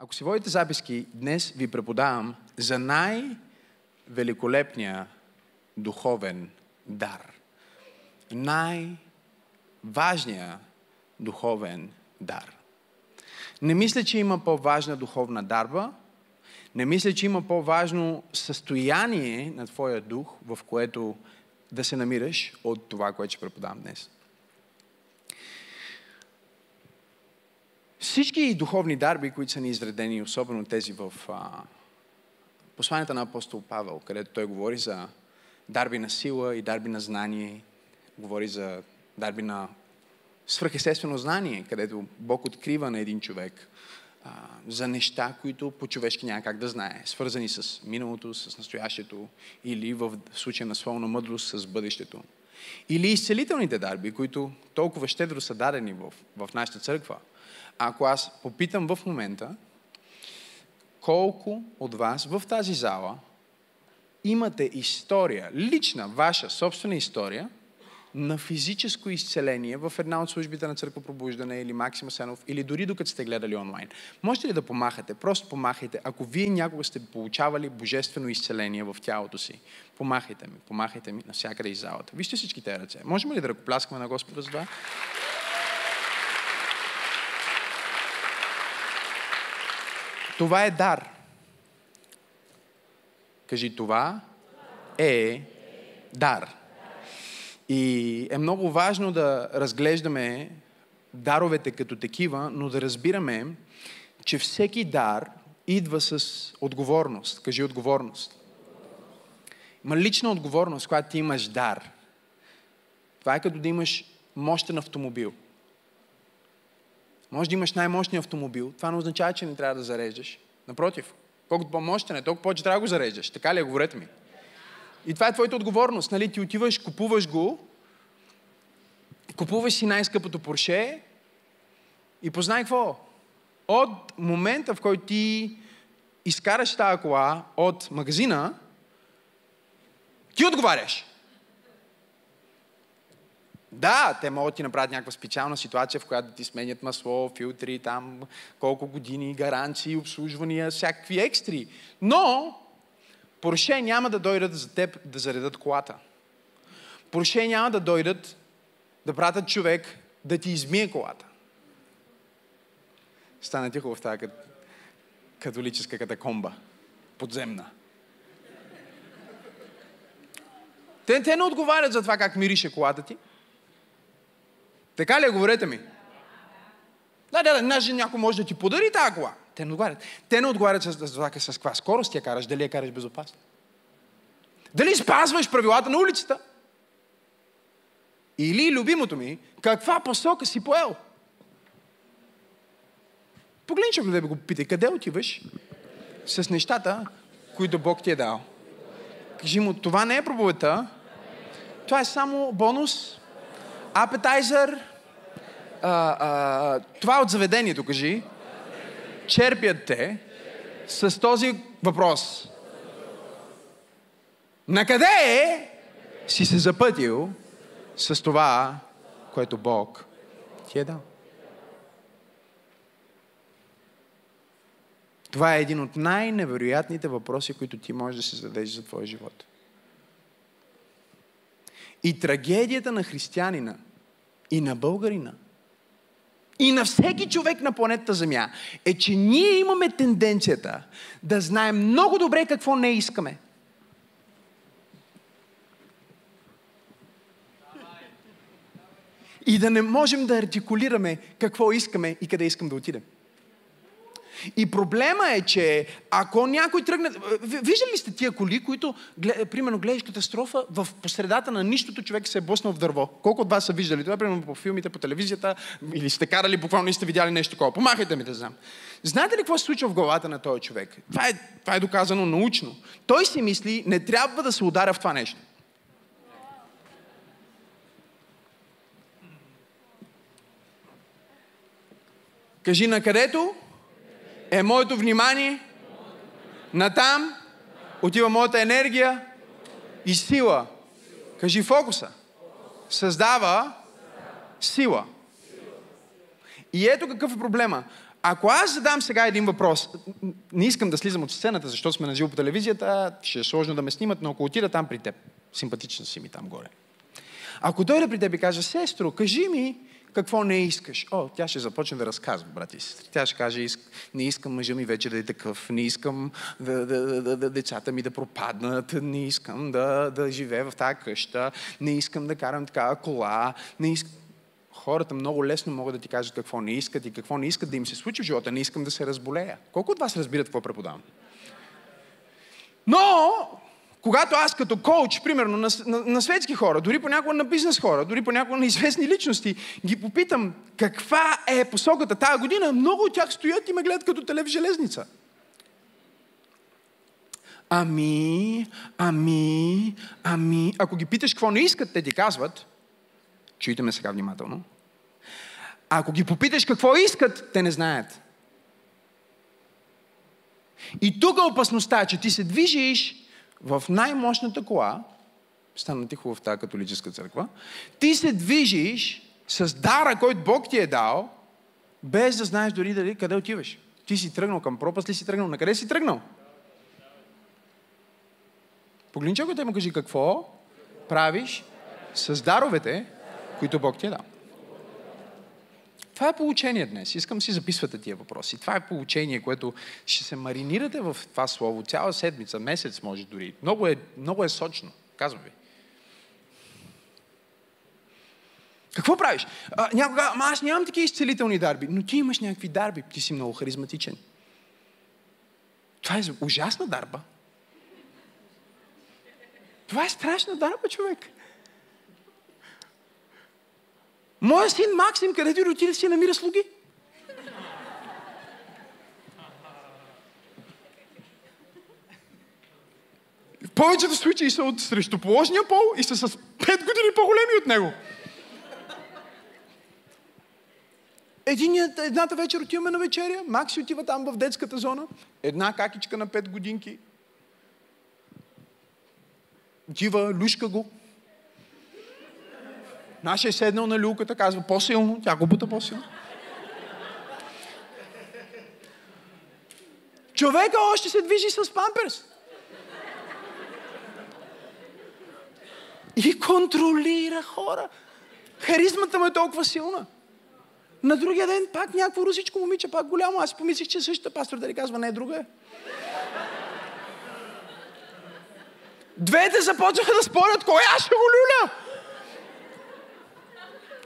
Ако си водите записки, днес ви преподавам за най-великолепния духовен дар. Най-важния духовен дар. Не мисля, че има по-важна духовна дарба. Не мисля, че има по-важно състояние на твоя дух, в което да се намираш от това, което ще преподавам днес. Всички духовни дарби, които са ни изредени, особено тези в а, посланията на апостол Павел, където той говори за дарби на сила и дарби на знание, говори за дарби на свръхестествено знание, където Бог открива на един човек а, за неща, които по-човешки няма как да знае, свързани с миналото, с настоящето или в случая на своя мъдрост с бъдещето. Или изцелителните дарби, които толкова щедро са дадени в, в нашата църква. Ако аз попитам в момента, колко от вас в тази зала имате история, лична, ваша, собствена история, на физическо изцеление в една от службите на Църква Пробуждане или Максима Сенов, или дори докато сте гледали онлайн. Можете ли да помахате? Просто помахайте. Ако вие някога сте получавали божествено изцеление в тялото си, помахайте ми, помахайте ми навсякъде из залата. Вижте всички тези ръце. Можем ли да ръкопляскаме на Господа за това? Това е дар. Кажи, това е дар. И е много важно да разглеждаме даровете като такива, но да разбираме, че всеки дар идва с отговорност. Кажи отговорност. Има лична отговорност, когато ти имаш дар. Това е като да имаш мощен автомобил. Може да имаш най-мощния автомобил. Това не означава, че не трябва да зареждаш. Напротив, колкото по-мощен е, толкова повече трябва да го зареждаш. Така ли е? Говорете ми. И това е твоята отговорност. Нали? Ти отиваш, купуваш го, купуваш си най-скъпото Порше и познай какво? От момента, в който ти изкараш тази кола от магазина, ти отговаряш. Да, те могат да ти направят някаква специална ситуация, в която ти сменят масло, филтри, там колко години, гаранции, обслужвания, всякакви екстри. Но Порше няма да дойдат за теб да заредат колата. Порше няма да дойдат да пратят човек да ти измие колата. Стана тихо в тази католическа катакомба. Подземна. Те, те не отговарят за това как мирише колата ти. Така ли е? Говорете ми. Да, да, да, някой може да ти подари тази кола. Те не отговарят. Те не отговарят с, това с каква скорост я караш, дали я караш безопасно. Дали спазваш правилата на улицата? Или, любимото ми, каква посока си поел? Погледни човек да го питай, къде отиваш с нещата, които Бог ти е дал. Кажи му, това не е проповедта, това е само бонус, апетайзър, а, а, това е от заведението, кажи. Черпят те с този въпрос. На къде е си се запътил с това, което Бог ти е дал? Това е един от най-невероятните въпроси, които ти можеш да се зададеш за твоя живот. И трагедията на християнина и на българина и на всеки човек на планетата Земя е, че ние имаме тенденцията да знаем много добре какво не искаме. И да не можем да артикулираме какво искаме и къде искам да отидем. И проблема е, че ако някой тръгне... Виждали сте тия коли, които, примерно, гледаш катастрофа в посредата на нищото човек се е боснал в дърво. Колко от вас са виждали това, примерно по филмите, по телевизията, или сте карали, буквално и сте видяли нещо такова. Помахайте ми да знам. Знаете ли какво се случва в главата на този човек? Това е, това е доказано научно. Той си мисли, не трябва да се ударя в това нещо. Кажи на където е моето внимание, натам отива моята енергия и сила. Кажи фокуса. Създава сила. И ето какъв е проблема. Ако аз задам сега един въпрос, не искам да слизам от сцената, защото сме на живо по телевизията, ще е сложно да ме снимат, но ако отида там при теб, симпатичен си ми там горе. Ако дойде при теб и каже, сестро, кажи ми какво не искаш. О, тя ще започне да разказва, брати и сестри. Тя ще каже, не искам мъжа ми вече да е такъв, не искам да, да, да, да, да децата ми да пропаднат, не искам да, да живея в тази къща, не искам да карам такава кола, не искам хората много лесно могат да ти кажат какво не искат и какво не искат да им се случи в живота. Не искам да се разболея. Колко от вас разбират какво преподавам? Но, когато аз като коуч, примерно на, на, на светски хора, дори понякога на бизнес хора, дори понякога на известни личности, ги попитам каква е посоката тази година, много от тях стоят и ме гледат като телев железница. Ами, ами, ами. Ако ги питаш какво не искат, те ти казват, чуйте ме сега внимателно, ако ги попиташ какво искат, те не знаят. И тук е опасността, че ти се движиш в най-мощната кола, стана ти хубаво в тази католическа църква, ти се движиш с дара, който Бог ти е дал, без да знаеш дори дали къде отиваш. Ти си тръгнал към пропаст ли си тръгнал? На къде си тръгнал? Погледни човекът му кажи какво правиш с даровете, които Бог ти е дал. Това е получение днес. Искам си записвате тия въпроси. Това е получение, което ще се маринирате в това слово цяла седмица, месец може дори. Много е, много е сочно, казвам ви. Какво правиш? А, някога, ама аз нямам такива изцелителни дарби. Но ти имаш някакви дарби. Ти си много харизматичен. Това е ужасна дарба. Това е страшна дарба, човек. Моя син Максим, където и отиде, си намира слуги. В повечето случаи са от срещу положния пол и са с 5 години по-големи от него. Единият, едната вечер отиваме на вечеря, Макси отива там в детската зона, една какичка на 5 годинки. Отива, люшка го, Нашия е седнал на люката, казва по-силно, тя го бута по-силно. Човека още се движи с памперс. И контролира хора. Харизмата му е толкова силна. На другия ден пак някакво русичко момиче, пак голямо. Аз помислих, че същата пастор дали казва, не е друга е. Двете започнаха да спорят, аз ще го люля.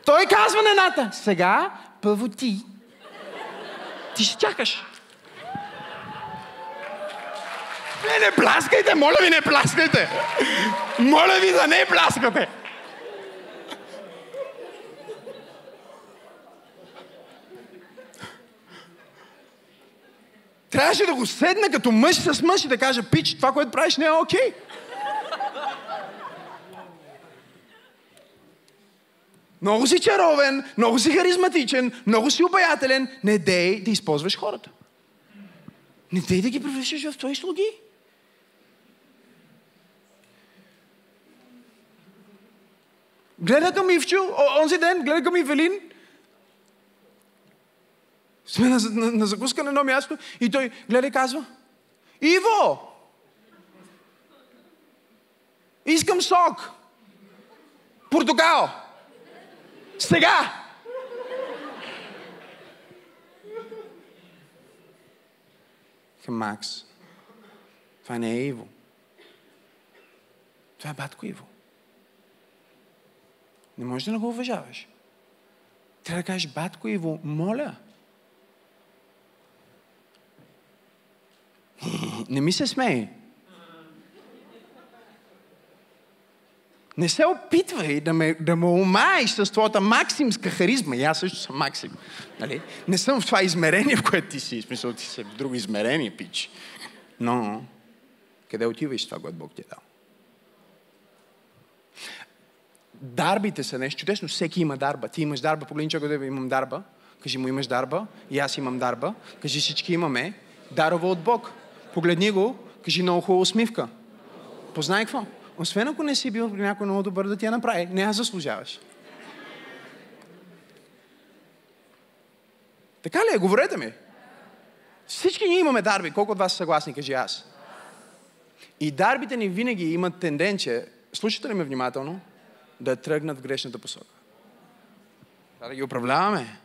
Той казва на едната, сега първо ти. Ти ще чакаш. Не, не пляскайте, моля ви, не пляскайте. Моля ви да не пляскате. Трябваше да го седна като мъж с мъж и да кажа, пич, това, което правиш не е окей. Okay. Много си чаровен, много си харизматичен, много си обаятелен. Не дей да използваш хората. Не дей да ги превръщаш в твои слуги. Гледа към Ивчо, онзи ден, гледа към Ивелин. Сме на, на, на закуска на едно място и той гледа и казва, Иво! Искам сок! Португал! Сега! Макс, това не е Иво. Това е батко Иво. Не можеш да не го уважаваш. Трябва да кажеш, батко Иво, моля. Не ми се смей. Не се опитвай да ме, да ме умаеш с твоята максимска харизма. И аз също съм максим. Нали? Не съм в това измерение, в което ти си. В смисъл, ти си в друго измерение, пич. Но, къде отиваш това, което Бог ти е дал? Дарбите са нещо чудесно. Всеки има дарба. Ти имаш дарба. Погледни човек, да имам дарба. Кажи му, имаш дарба. И аз имам дарба. Кажи, всички имаме. Дарова от Бог. Погледни го. Кажи, много хубава усмивка. Познай какво? Освен ако не си бил някой много добър да ти я направи, не я заслужаваш. Така ли е? Говорете ми. Всички ние имаме дарби. Колко от вас са съгласни, кажи аз. И дарбите ни винаги имат тенденция, слушате ли ме внимателно, да тръгнат в грешната посока. Трябва да ги управляваме.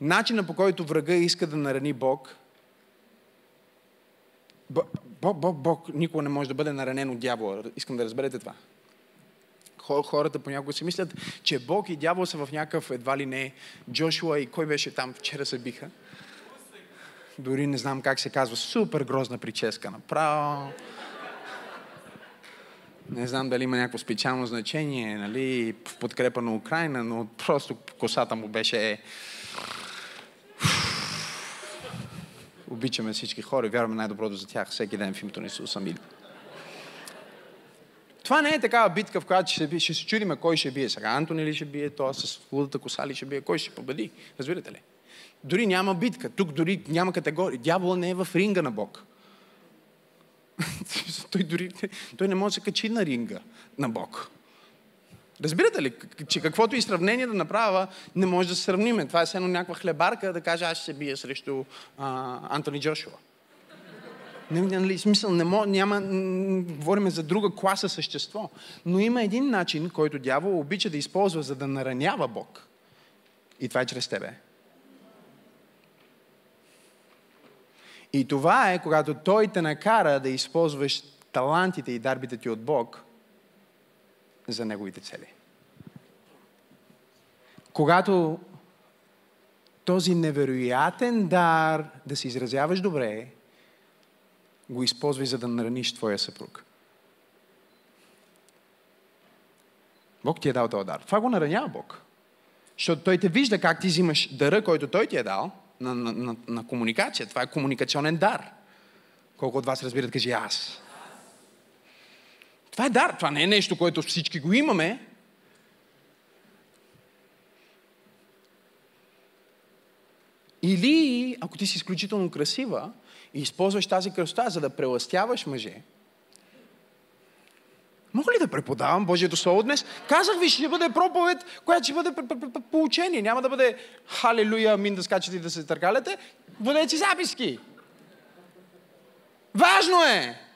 Начина по който врага иска да нарани Бог, Бог, Бог, Бог никога не може да бъде наранен от дявола. Искам да разберете това. Хората понякога си мислят, че Бог и дявол са в някакъв едва ли не Джошуа и кой беше там, вчера се биха. Дори не знам как се казва. Супер грозна прическа направо. Не знам дали има някакво специално значение, нали, в подкрепа на Украина, но просто косата му беше Обичаме всички хора и вярваме най-доброто за тях всеки ден в името на Исус. Амин. Това не е такава битка, в която ще, ще се чудиме кой ще бие. Сега Антони ли ще бие, то с лудата коса ли ще бие, кой ще победи. Разбирате ли? Дори няма битка. Тук дори няма категория. Дявола не е в ринга на Бог. той, дори, той не може да се качи на ринга на Бог. Разбирате ли, че каквото и сравнение да направя, не може да се сравниме. Това е едно някаква хлебарка да каже, аз ще се бия срещу а, Антони Джошуа. Не, нали, смисъл, не мож, няма, говорим за друга класа същество. Но има един начин, който дявол обича да използва, за да наранява Бог. И това е чрез тебе. И това е, когато той те накара да използваш талантите и дарбите ти от Бог – за неговите цели. Когато този невероятен дар да се изразяваш добре, го използвай, за да нараниш твоя съпруг. Бог ти е дал този дар. Това го наранява Бог. Защото Той те вижда как ти взимаш дара, който Той ти е дал на, на, на, на комуникация. Това е комуникационен дар. Колко от вас разбират, кажи аз. Това е дар. Това не е нещо, което всички го имаме. Или, ако ти си изключително красива и използваш тази красота, за да преластяваш мъже, Мога ли да преподавам Божието Слово днес? Казах ви, ще бъде проповед, която ще бъде поучение. Няма да бъде халелуя, мин да скачате и да се търкаляте. Бъдете си записки. Важно е!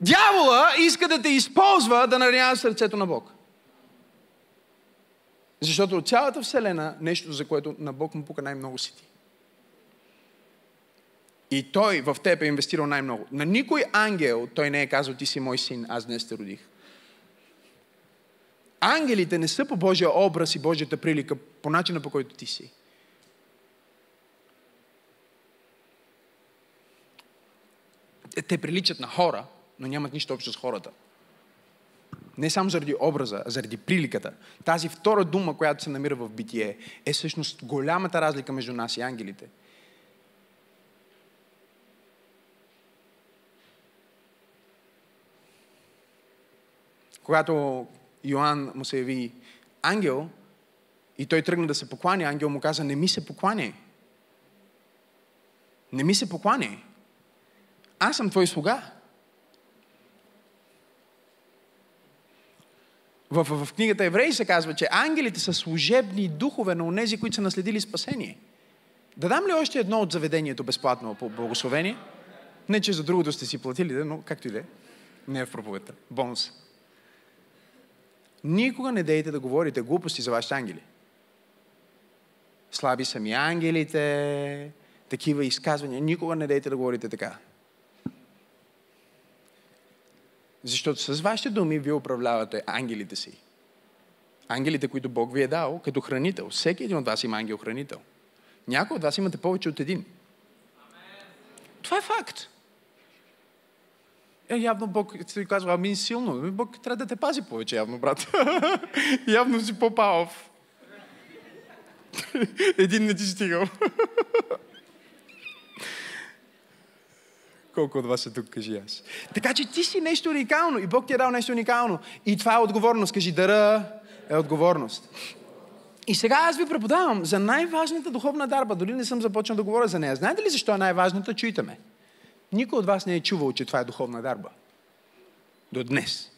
Дявола иска да те използва да наранява сърцето на Бог. Защото от цялата Вселена, нещо, за което на Бог му пука най-много си ти. И той в теб е инвестирал най-много. На никой ангел той не е казал, ти си мой син, аз днес те родих. Ангелите не са по Божия образ и Божията прилика, по начина по който ти си. Те приличат на хора, но нямат нищо общо с хората. Не само заради образа, а заради приликата. Тази втора дума, която се намира в битие, е всъщност голямата разлика между нас и ангелите. Когато Йоанн му се яви ангел и той тръгна да се покланя, ангел му каза, не ми се покланяй. Не ми се покланяй. Аз съм твой слуга. В, в, в книгата Евреи се казва, че ангелите са служебни духове на онези, които са наследили спасение. Да дам ли още едно от заведението безплатно по благословение? Не, че за другото сте си платили, но както и да е. Не е в проповедта. Бонус. Никога не дейте да говорите глупости за вашите ангели. Слаби са ми ангелите, такива изказвания. Никога не дейте да говорите така. Защото с вашите думи вие управлявате ангелите си. Ангелите, които Бог ви е дал като хранител. Всеки един от вас има ангел-хранител. Някой от вас имате повече от един. Това е факт. Е, явно Бог си казва, ами силно. Бог трябва да те пази повече, явно, брат. явно си по-палов. един не ти стигал. Колко от вас е тук, кажи аз. Така че ти си нещо уникално и Бог ти е дал нещо уникално. И това е отговорност. Кажи, дара е отговорност. И сега аз ви преподавам за най-важната духовна дарба. Дори не съм започнал да говоря за нея. Знаете ли защо е най-важната? Чуйте ме. Никой от вас не е чувал, че това е духовна дарба. До днес.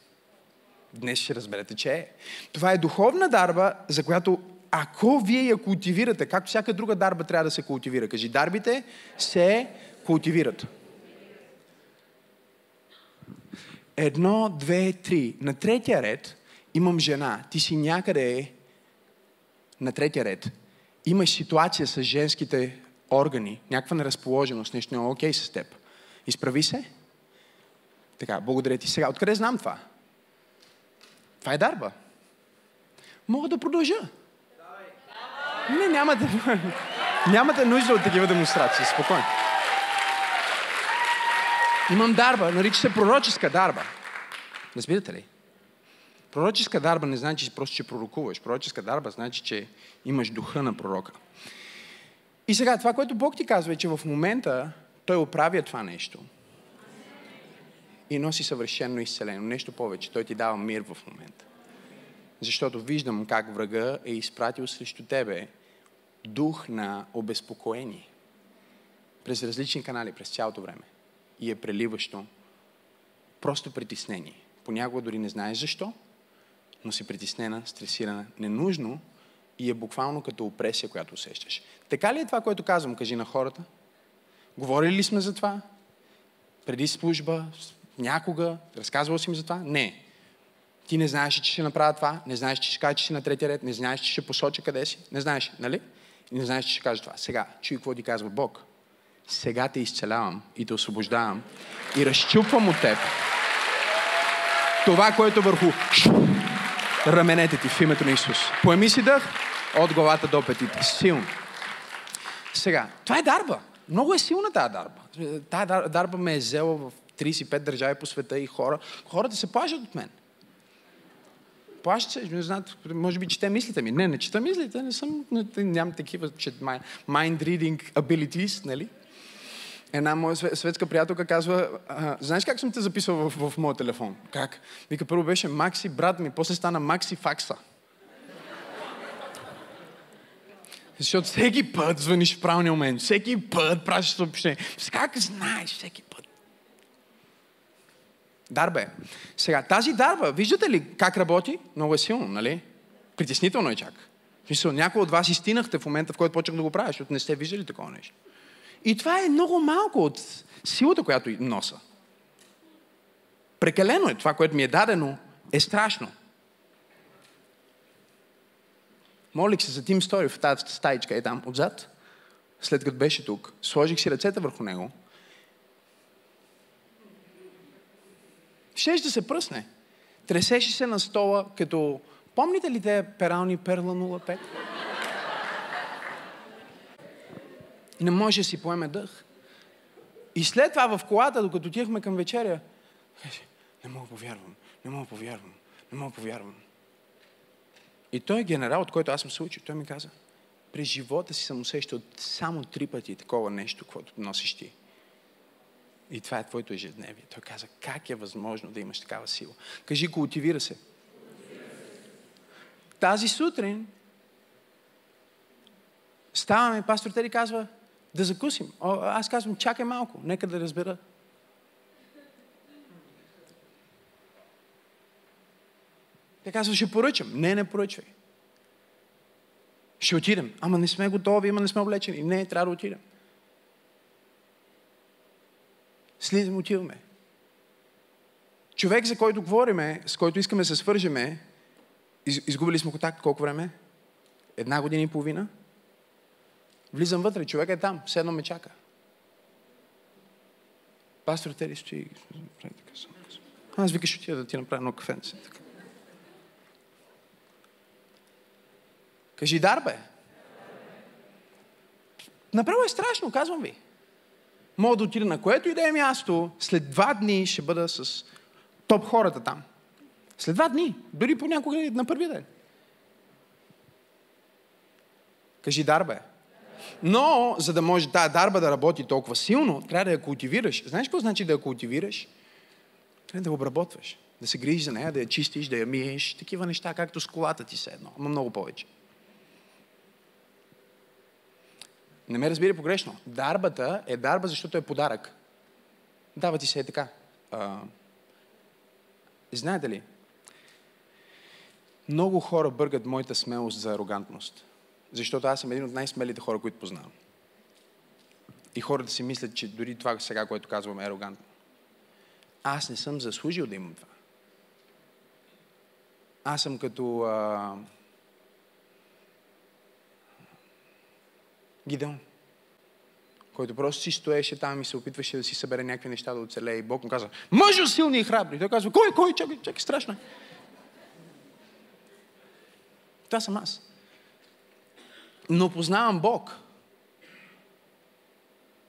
Днес ще разберете, че е. Това е духовна дарба, за която ако вие я култивирате, както всяка друга дарба трябва да се култивира. Кажи, дарбите се култивират. Едно, две, три. На третия ред имам жена. Ти си някъде на третия ред. Имаш ситуация с женските органи, някаква неразположеност, нещо не е окей с теб. Изправи се. Така, благодаря ти. Сега, откъде знам това? Това е дарба. Мога да продължа. Не, нямате, нямате нужда от такива демонстрации. Спокойно. Имам дарба, нарича се пророческа дарба. Разбирате ли? Пророческа дарба не значи че просто, че пророкуваш. Пророческа дарба значи, че имаш духа на пророка. И сега, това, което Бог ти казва е, че в момента Той оправя това нещо. И носи съвършено изцелено. Нещо повече. Той ти дава мир в момента. Защото виждам как врага е изпратил срещу тебе дух на обезпокоение. През различни канали, през цялото време. И е преливащо просто притеснение. Понякога дори не знаеш защо, но си притеснена, стресирана, ненужно и е буквално като опресия, която усещаш. Така ли е това, което казвам? Кажи на хората. Говорили ли сме за това? Преди служба? Някога? Разказвал си ми за това? Не. Ти не знаеш, че ще направя това, не знаеш, че ще кажа, че си на третия ред, не знаеш, че ще посоча къде си. Не знаеш, нали? И не знаеш, че ще кажа това. Сега, чуй какво ти казва Бог. Сега те изцелявам и те освобождавам и разчупвам от теб това, което върху раменете ти в името на Исус. Поеми си дъх от главата до петите. Силно. Сега, това е дарба. Много е силна тази дарба. Тая дарба ме е взела в 35 държави по света и хора. Хората се плажат от мен. Плащат се, не знаят, може би чете мислите ми. Не, не чета мислите, не съм, нямам такива че, mind reading abilities, нали? Една моя светска приятелка казва, знаеш как съм те записал в, в моя телефон? Как? Вика, първо беше Макси, брат ми, после стана Макси Факса. Защото всеки път звъниш в правилния момент, всеки път пращаш съобщение. Как знаеш всеки път? Дарба е. Сега, тази дарба, виждате ли как работи? Много е силно, нали? Притеснително е чак. В смисъл, някой от вас изтинахте в момента, в който почнах да го правя, защото не сте виждали такова нещо. И това е много малко от силата, която носа. Прекалено е това, което ми е дадено, е страшно. Молих се за Тим Стори в тази стаичка е там отзад. След като беше тук, сложих си ръцете върху него. Щеш да се пръсне. Тресеше се на стола, като... Помните ли те перални Перла 05? Не може да си поеме дъх. И след това в колата, докато отивахме към вечеря, не мога повярвам, не мога повярвам, не мога повярвам. И той е генерал, от който аз съм се учил. Той ми каза, през живота си съм усещал само три пъти такова нещо, което носиш ти. И това е твоето ежедневие. Той каза, как е възможно да имаш такава сила? Кажи, култивира се. Тази сутрин ставаме, пастор Тери казва, да закусим. Аз казвам, чакай малко, нека да разбера. Те казва, ще поръчам. Не, не поръчвай. Ще отидем. Ама не сме готови, ама не сме облечени. Не, трябва да отидем. Слизаме, отиваме. Човек, за който говориме, с който искаме да се свържеме, изгубили сме контакт колко време? Една година и половина? Влизам вътре, човек е там, седно ме чака. Пастор Тери стои. Аз викаш, отида да ти направя едно кафенце. Кажи дар, бе. Направо е страшно, казвам ви. Мога да отида на което и да е място. След два дни ще бъда с топ хората там. След два дни. Дори понякога на първи ден. Кажи дар, бе. Но, за да може тази дарба да работи толкова силно, трябва да я култивираш. Знаеш какво значи да я култивираш? Трябва да я обработваш. Да се грижиш за нея, да я чистиш, да я миеш. Такива неща, както с колата ти се едно. Ама много повече. Не ме разбира погрешно. Дарбата е дарба, защото е подарък. Дава ти се е така. А, знаете ли, Много хора бъргат моята смелост за арогантност. Защото аз съм един от най-смелите хора, които познавам. И хората си мислят, че дори това сега, което казвам, е арогантно. Аз не съм заслужил да имам това. Аз съм като а... Гидеон, който просто си стоеше там и се опитваше да си събере някакви неща да оцелее. И Бог му каза, мъжо силни и храбри. Той казва, кой, кой, чакай, чакай, страшно. Е. Това съм аз. Но познавам Бог.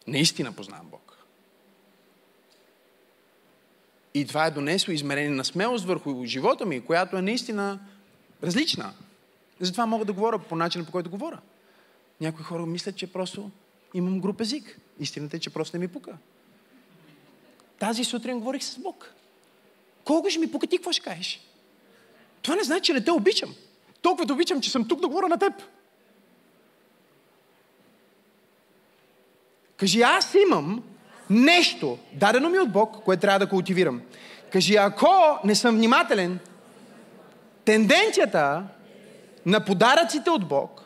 Наистина познавам Бог. И това е донесло измерение на смелост върху живота ми, която е наистина различна. Затова мога да говоря по начина, по който говоря. Някои хора мислят, че просто имам груп език. Истината е, че просто не ми пука. Тази сутрин говорих с Бог. Колко ще ми пука ти, какво ще кажеш? Това не значи, че не те обичам. Толкова да обичам, че съм тук да говоря на теб. Кажи, аз имам нещо, дадено ми от Бог, което трябва да култивирам. Кажи, ако не съм внимателен, тенденцията на подаръците от Бог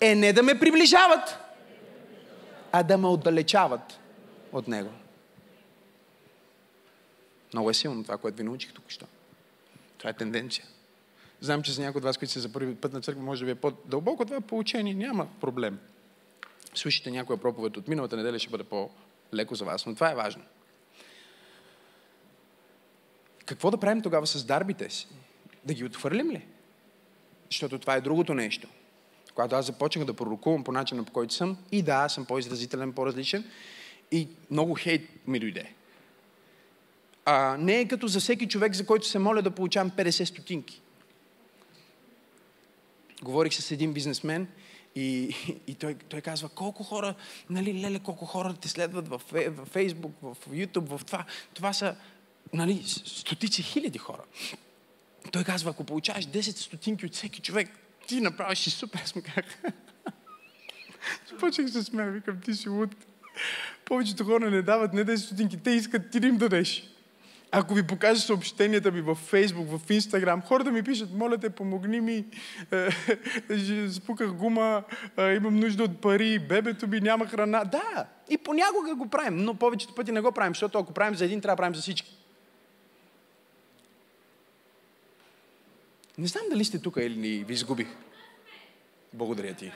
е не да ме приближават, а да ме отдалечават от Него. Много е силно това, което ви научих тук що. Това е тенденция. Знам, че за някои от вас, които са за първи път на църква, може да ви е по-дълбоко това получение. Няма проблем. Слушайте някоя проповед от миналата неделя, ще бъде по-леко за вас, но това е важно. Какво да правим тогава с дарбите си? Да ги отхвърлим ли? Защото това е другото нещо. Когато аз започнах да пророкувам по начина, по който съм, и да, аз съм по-изразителен, по-различен, и много хейт ми дойде. А, не е като за всеки човек, за който се моля да получавам 50 стотинки. Говорих с един бизнесмен и, и той, той казва, колко хора, нали, леле, колко хора те следват в, Фейсбук, в Ютуб, в това. Това са, нали, стотици хиляди хора. Той казва, ако получаваш 10 стотинки от всеки човек, ти направиш и супер. Аз му казах. Започнах се смея, викам, ти си луд. Повечето хора не дават не 10 стотинки, те искат ти да им дадеш. Ако ви покажа съобщенията ми в Фейсбук, в Инстаграм, хората ми пишат, моля те, помогни ми, е, спуках гума, е, имам нужда от пари, бебето ми няма храна. Да, и понякога го правим, но повечето пъти не го правим, защото ако правим за един, трябва да правим за всички. Не знам дали сте тук или ви изгубих. Благодаря ти.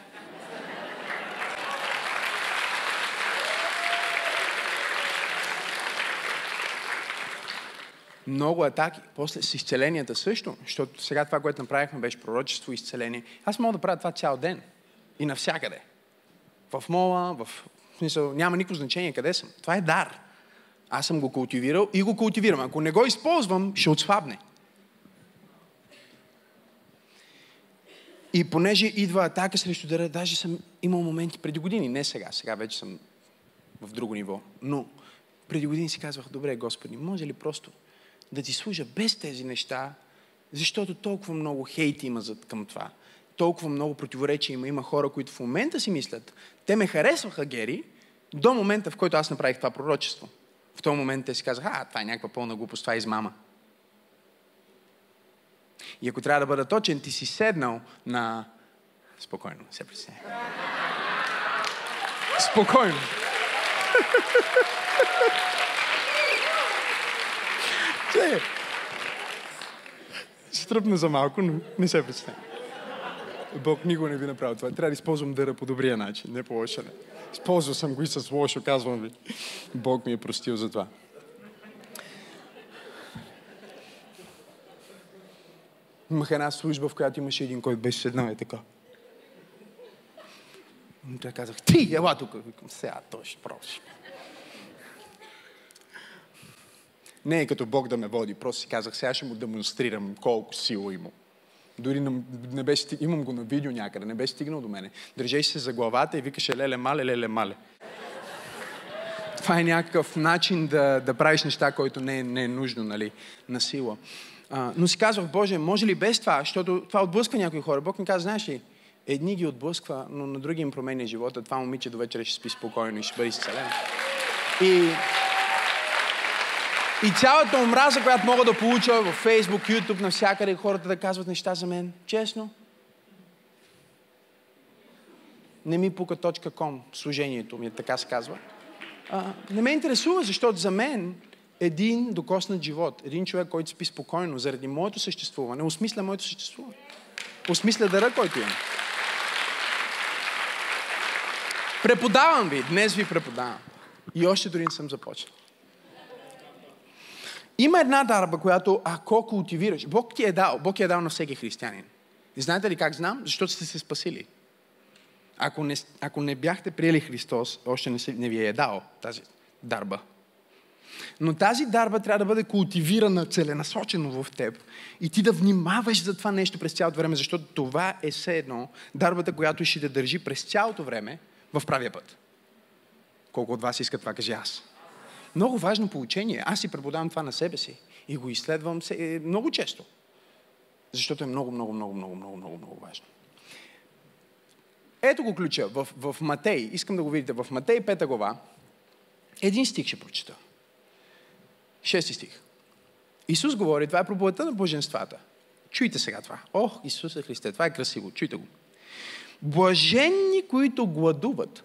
Много атаки. После с изцеленията също, защото сега това, което направихме, беше пророчество, изцеление. Аз мога да правя това цял ден. И навсякъде. В мола, в, в смисъл, няма никакво значение къде съм. Това е дар. Аз съм го култивирал и го култивирам. Ако не го използвам, ще отслабне. И понеже идва атака срещу дъра, даже съм имал моменти преди години, не сега, сега вече съм в друго ниво, но преди години си казвах, добре, Господи, може ли просто да ти служа без тези неща, защото толкова много хейт има зад към това. Толкова много противоречия има. Има хора, които в момента си мислят, те ме харесваха, Гери, до момента, в който аз направих това пророчество. В този момент те си казаха, а, това е някаква пълна глупост, това е измама. И ако трябва да бъда точен, ти си седнал на... Спокойно, се притесняй. Спокойно. Че, стръпна за малко, но не се представя. Бог никога не ви направил това. Трябва да използвам дъра по добрия начин, не по лоша. Използвал съм го и с лошо, казвам ви. Бог ми е простил за това. Имах една служба, в която имаше един, който беше седнал е така. И той казах, ти, ела тук. Викам, сега той ще пробваш. Не е като Бог да ме води, просто си казах, сега ще му демонстрирам колко сила има. Дори не беше, имам го на видео някъде, не беше стигнал до мене. Държеше се за главата и викаше леле мале, леле мале. Това е някакъв начин да, да правиш неща, който не, не е нужно, нали, на сила. А, но си казвах, Боже, може ли без това, защото това отблъска някои хора. Бог ми каза, знаеш ли, едни ги отблъсква, но на други им променя живота. Това момиче до вечера ще спи спокойно и ще бъде изцелено. И И цялата омраза, която мога да получа в Facebook, YouTube, навсякъде, хората да казват неща за мен, честно, не ми пука .com, служението ми, така се казва. А, не ме интересува, защото за мен един докоснат живот, един човек, който спи спокойно заради моето съществуване, осмисля моето съществуване. Осмисля дъра, който имам. Преподавам ви, днес ви преподавам. И още дори не съм започнал. Има една дарба, която ако култивираш, Бог ти е дал, Бог ти е дал на всеки християнин. И знаете ли как знам? Защото сте се спасили. Ако не, ако не бяхте приели Христос, още не, се, не ви е дал тази дарба. Но тази дарба трябва да бъде култивирана целенасочено в теб и ти да внимаваш за това нещо през цялото време, защото това е все едно дарбата, която ще те държи през цялото време в правия път. Колко от вас искат това, кажи аз. Много важно получение. Аз си преподавам това на себе си и го изследвам е, много често. Защото е много, много, много, много, много, много, много важно. Ето го ключа в, в Матей. Искам да го видите. В Матей 5 глава. Един стих ще прочита. Шести стих. Исус говори, това е проповедта на боженствата. Чуйте сега това. Ох, Исус е Христе, това е красиво. Чуйте го. Блаженни, които гладуват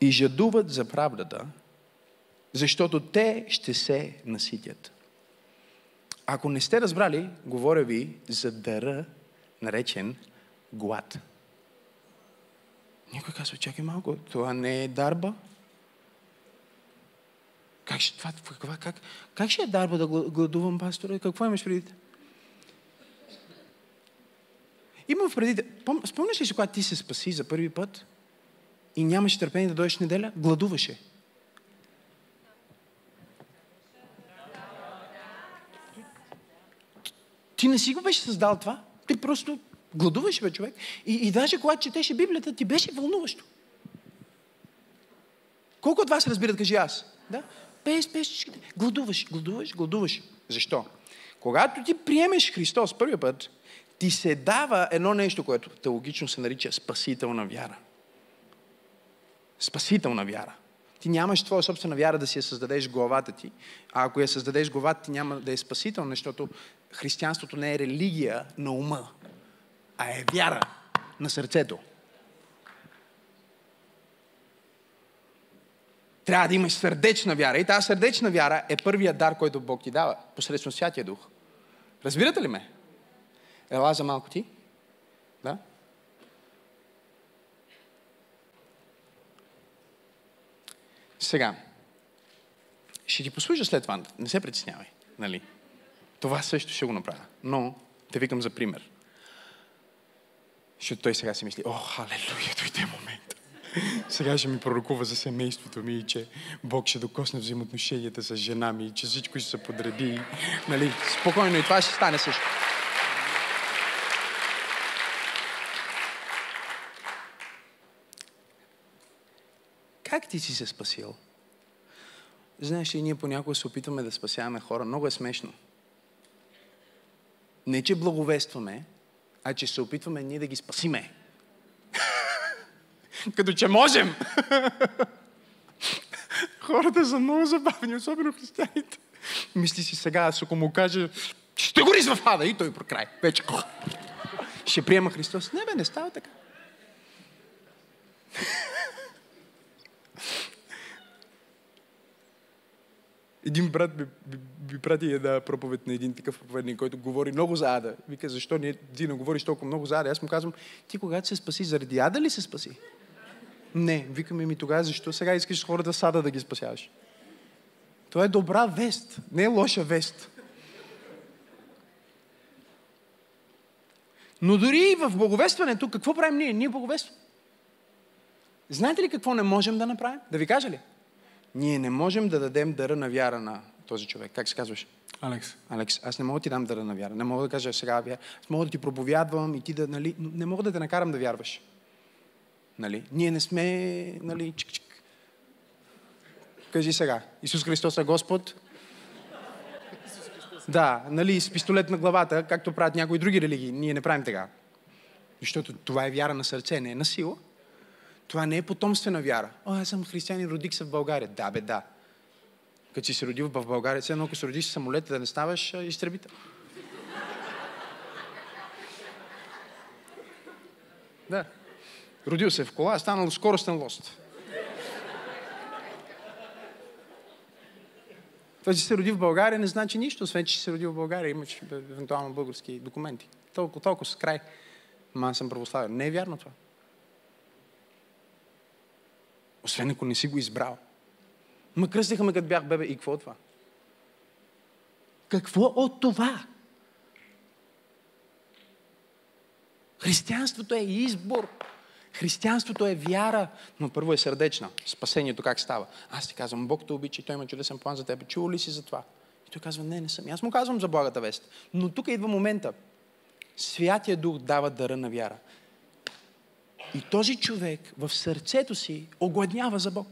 и жадуват за правдата, защото те ще се наситят. Ако не сте разбрали, говоря ви за дъра, наречен глад. Някой казва, чакай малко, това не е дарба. Как ще, това, как, как, как ще е дарба да гладувам, пасторе? Какво имаш преди? Имам преди... Спомняш ли си, когато ти се спаси за първи път и нямаше търпение да дойдеш неделя? Гладуваше. Ти не си го беше създал това. Ти просто гладуваш, бе, човек. И, и даже когато четеше Библията, ти беше вълнуващо. Колко от вас разбират, кажи аз? Да? Пес, пес, гладуваш, гладуваш, гладуваш. Защо? Когато ти приемеш Христос първият път, ти се дава едно нещо, което теологично се нарича спасителна вяра. Спасителна вяра. Ти нямаш твоя собствена вяра да си я създадеш главата ти. А ако я създадеш главата ти, няма да е спасителна, защото християнството не е религия на ума, а е вяра на сърцето. Трябва да имаш сърдечна вяра. И тази сърдечна вяра е първият дар, който Бог ти дава, посредством Святия Дух. Разбирате ли ме? Ела за малко ти. Да? Сега, ще ти послужа след това. Не се притеснявай. Нали? Това също ще го направя. Но те викам за пример. Защото той сега си мисли, о, халелуя, дойде момент. Сега ще ми пророкува за семейството ми, че Бог ще докосне взаимоотношенията с жена ми, че всичко ще се подреди. Нали? Спокойно и това ще стане също. Как ти си се спасил? Знаеш ли, ние понякога се опитваме да спасяваме хора. Много е смешно. Не, че благовестваме, а че се опитваме ние да ги спасиме. Като че можем. Хората са много забавни, особено християните. Мисли си сега, аз ако му каже, ще гори в ада и той про край. Вече. Ще приема Христос. Не бе, не става така. Един брат ми, ми, ми прати една проповед на един такъв проповедник, който говори много за ада. Вика, защо не, ти не говориш толкова много за ада? Аз му казвам, ти когато се спаси, заради ада ли се спаси? Не, викаме ми тогава, защо сега искаш хората с ада да ги спасяваш? Това е добра вест, не е лоша вест. Но дори и в благовестването, какво правим ние? Ние благовестваме. Знаете ли какво не можем да направим? Да ви кажа ли? Ние не можем да дадем дъра на вяра на този човек. Как се казваш? Алекс. Алекс, аз не мога да ти дам дъра на вяра. Не мога да кажа сега вяра. Аз мога да ти проповядвам и ти да, нали, не мога да те накарам да вярваш. Нали? Ние не сме, нали, чик-чик. Кажи сега. Исус Христос е Господ. Да, нали, с пистолет на главата, както правят някои други религии. Ние не правим така. Защото това е вяра на сърце, не е на сила. Това не е потомствена вяра. О, аз съм християнин, родих се в България. Да, бе, да. Като си се родил в България, все едно, ако се родиш в самолет, да не ставаш а, изтребител. Да. Родил се в кола, станал скоростен лост. Това, че се роди в България, не значи нищо, освен че се роди в България, имаш евентуално български документи. Толкова, толкова с край. Ма аз съм православен. Не е вярно това. Освен ако не си го избрал. Ма кръстиха ме, като бях бебе. И какво от това? Какво от това? Християнството е избор. Християнството е вяра, но първо е сърдечна. Спасението как става? Аз ти казвам, Бог те обича и Той има чудесен план за теб. Чува ли си за това? И той казва, не, не съм. Аз му казвам за благата вест. Но тук идва момента. Святия Дух дава дъра на вяра. И този човек в сърцето си огладнява за Бог.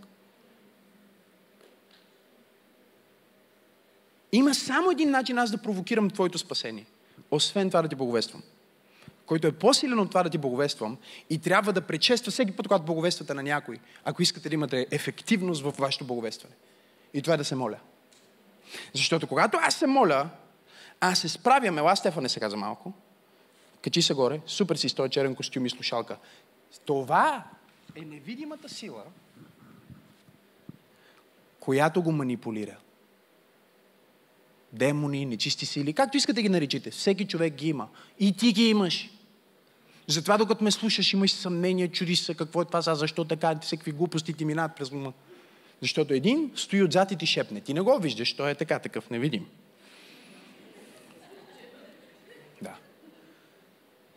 Има само един начин аз да провокирам твоето спасение. Освен това да ти благовествам който е по-силен от това да ти боговествам и трябва да пречества всеки път, когато боговествате на някой, ако искате да имате ефективност в вашето боговестване. И това е да се моля. Защото когато аз се моля, аз се справям, ела Стефане се каза малко, качи се горе, супер си стоя черен костюм и слушалка. Това е невидимата сила, която го манипулира. Демони, нечисти сили, както искате ги наричате. Всеки човек ги има. И ти ги имаш. Затова докато ме слушаш, имаш съмнение, чудиш се какво е това, сега, защо така, всеки глупости ти минат през ума. Защото един стои отзад и ти шепне. Ти не го виждаш, той е така, такъв невидим. Да.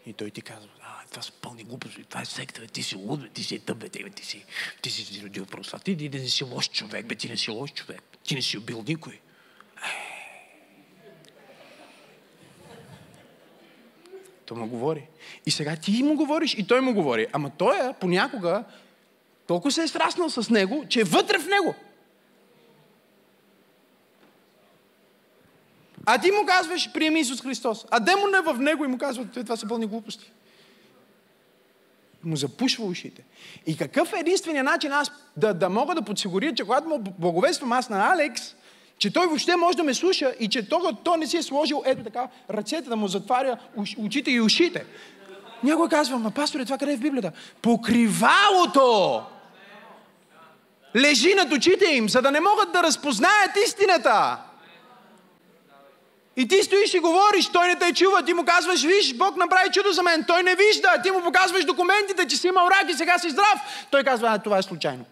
И той ти казва, това са пълни глупости, това е секта, ти си луд, ти си тъп, бе, ти си, ти си, родил просто. Ти, ти, ти не си лош човек, бе, ти не си лош човек. Ти не си убил никой. Той му говори. И сега ти му говориш и той му говори. Ама той е, понякога толкова се е страснал с него, че е вътре в него. А ти му казваш, приеми Исус Христос. А демон е в него и му казва, това са пълни глупости. Му запушва ушите. И какъв е единственият начин аз да, да мога да подсигуря, че когато му благовествам аз на Алекс, че той въобще може да ме слуша и че той, той не си е сложил ето така ръцете да му затваря очите и ушите. Някой казва, ма пасторе, това къде е в Библията? Покривалото лежи над очите им, за да не могат да разпознаят истината. И ти стоиш и говориш, той не те чува, ти му казваш, виж, Бог направи чудо за мен, той не вижда, ти му показваш документите, че си имал рак и сега си здрав. Той казва, а, това е случайно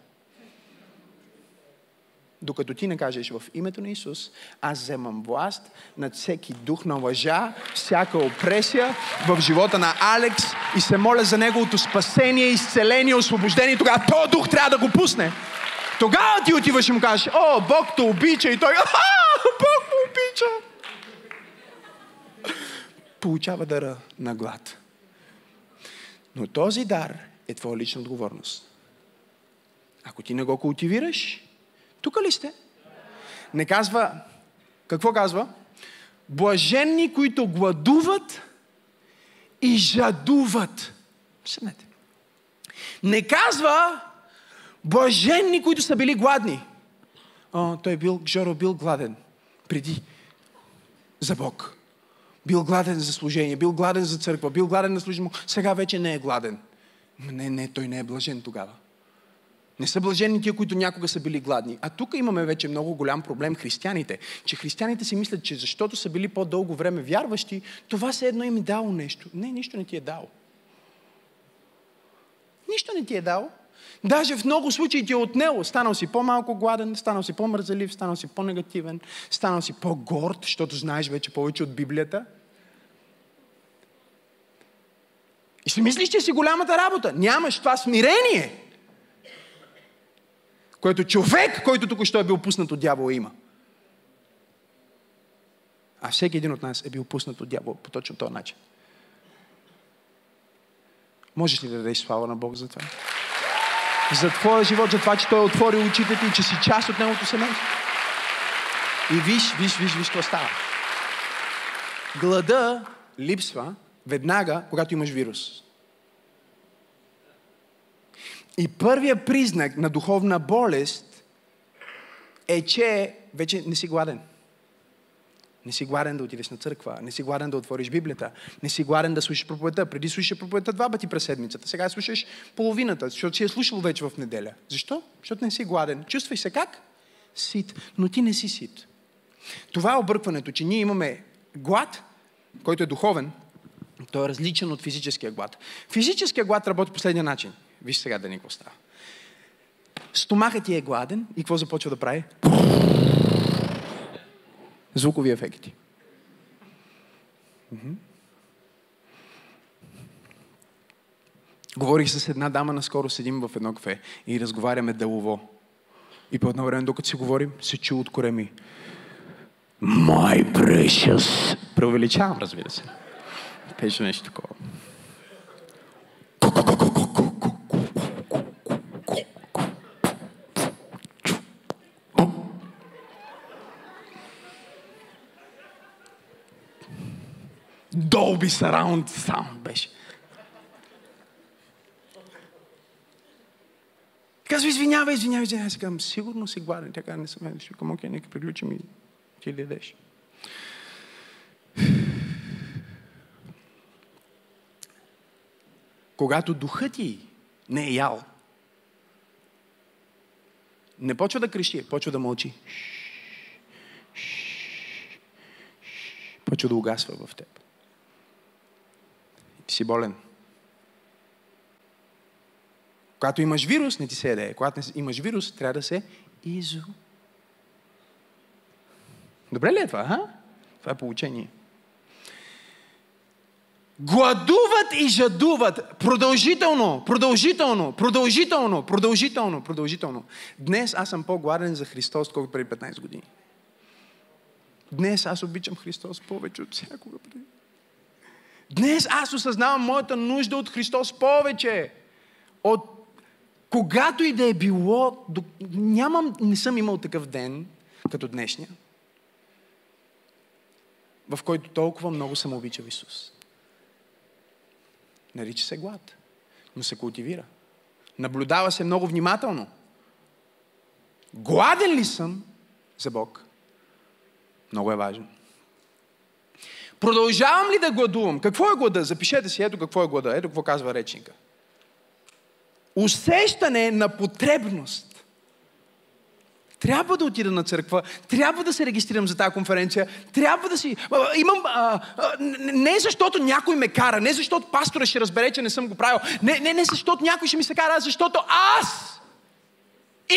докато ти не кажеш в името на Исус, аз вземам власт над всеки дух на лъжа, всяка опресия в живота на Алекс и се моля за неговото спасение, изцеление, освобождение. Тогава този дух трябва да го пусне. Тогава ти отиваш и му кажеш, о, Бог те обича и той, а, Бог му обича. Получава дара на глад. Но този дар е твоя лична отговорност. Ако ти не го култивираш, тук ли сте? Не казва, какво казва? Блаженни, които гладуват и жадуват. Седнете. Не казва блаженни, които са били гладни. О, той е бил, Жоро бил гладен преди за Бог. Бил гладен за служение, бил гладен за църква, бил гладен на служение. Сега вече не е гладен. Не, не, той не е блажен тогава. Не са блажени тия, които някога са били гладни. А тук имаме вече много голям проблем християните. Че християните си мислят, че защото са били по-дълго време вярващи, това се едно им е дало нещо. Не, нищо не ти е дало. Нищо не ти е дало. Даже в много случаи ти е отнело. Станал си по-малко гладен, станал си по-мързалив, станал си по-негативен, станал си по-горд, защото знаеш вече повече от Библията. И си мислиш, че си голямата работа. Нямаш това смирение което човек, който тук що е бил пуснат от дявола, има. А всеки един от нас е бил пуснат от дявола по точно този начин. Можеш ли да дадеш слава на Бог за това? За твоя живот, за това, че Той е отворил очите ти и че си част от Неговото семейство. И виж, виж, виж, виж, какво става. Глада липсва веднага, когато имаш вирус. И първият признак на духовна болест е, че вече не си гладен. Не си гладен да отидеш на църква, не си гладен да отвориш Библията, не си гладен да слушаш проповедта. Преди слушаш проповедта два пъти през седмицата, сега слушаш половината, защото си е слушал вече в неделя. Защо? Защото не си гладен. Чувствай се как? Сит. Но ти не си сит. Това е объркването, че ние имаме глад, който е духовен, той е различен от физическия глад. Физическия глад работи по последния начин. Виж сега да ни става. Стомахът ти е гладен и какво започва да прави? Звукови ефекти. Говорих с една дама, наскоро седим в едно кафе и разговаряме делово. И по едно време, докато си говорим, се чу от кореми. My precious. Преувеличавам, разбира се. Пеше нещо такова. Dolby Surround Sound беше. Казва, извинявай, извинявай, извинявай. Аз казвам, сигурно си гладен. Тя казва, не съм. Ще към, окей, нека приключим и ти ли ядеш. Когато духът ти не е ял, не почва да крещи, почва да мълчи. Почва да угасва в теб. Ти си болен. Когато имаш вирус, не ти се яде. Когато имаш вирус, трябва да се изо. Добре ли е това, а? Това е получение. Гладуват и жадуват продължително, продължително, продължително, продължително, продължително. Днес аз съм по-гладен за Христос, колкото преди 15 години. Днес аз обичам Христос повече от всякога преди. Днес аз осъзнавам моята нужда от Христос повече. От когато и да е било, нямам, не съм имал такъв ден, като днешния, в който толкова много съм обичал Исус. Нарича се глад, но се култивира. Наблюдава се много внимателно. Гладен ли съм за Бог? Много е важно. Продължавам ли да гладувам? Какво е глада? Запишете си, ето какво е глада. Ето какво казва речника. Усещане на потребност. Трябва да отида на църква, трябва да се регистрирам за тази конференция, трябва да си... Имам... А, а, не защото някой ме кара, не защото пастора ще разбере, че не съм го правил, не, не, не защото някой ще ми се кара, защото аз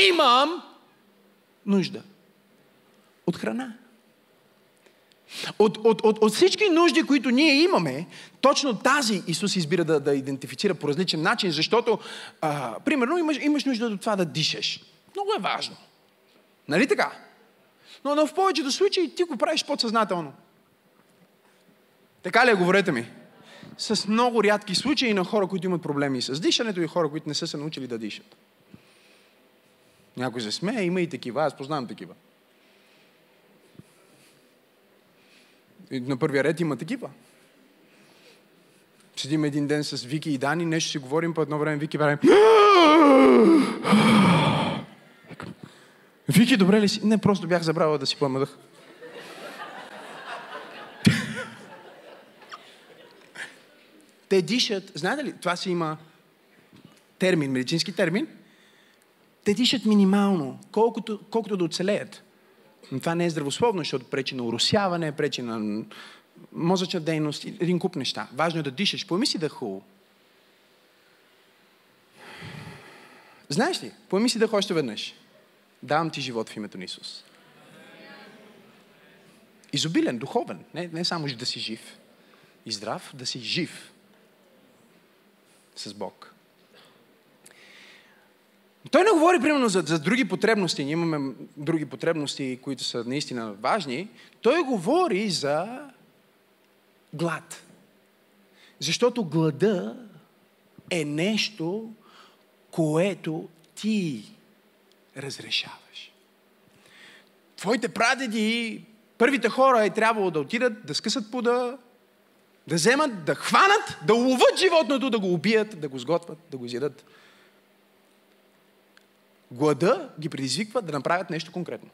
имам нужда от храна. От, от, от, от всички нужди, които ние имаме, точно тази Исус избира да, да идентифицира по различен начин, защото, а, примерно, имаш, имаш нужда от това да дишаш. Много е важно. Нали така? Но, но в повечето случаи ти го правиш подсъзнателно. Така ли е, говорете ми? С много рядки случаи на хора, които имат проблеми с дишането и хора, които не са се научили да дишат. Някой се смее, има и такива, аз познавам такива. На първия ред има такива. Седим един ден с Вики и Дани, нещо си говорим, по едно време Вики правим... Вики, добре ли си? Не, просто бях забравила да си помъдах. Те дишат, знаете ли, това си има термин, медицински термин. Те дишат минимално, колкото, колкото да оцелеят. Това не е здравословно, защото пречи на уросяване, пречи на мозъчна дейност, един куп неща. Важно е да дишаш. Помисли да е хубаво. Знаеш ли, помисли да още веднъж. Давам ти живот в името на Исус. Изобилен, духовен. Не, не само да си жив и здрав, да си жив с Бог. Той не говори, примерно, за, за други потребности. Ние имаме други потребности, които са наистина важни. Той говори за глад. Защото глада е нещо, което ти разрешаваш. Твоите прадеди, първите хора е трябвало да отидат, да скъсат пуда, да вземат, да хванат, да уловат животното, да го убият, да го сготвят, да го изядат. Глада ги предизвиква да направят нещо конкретно.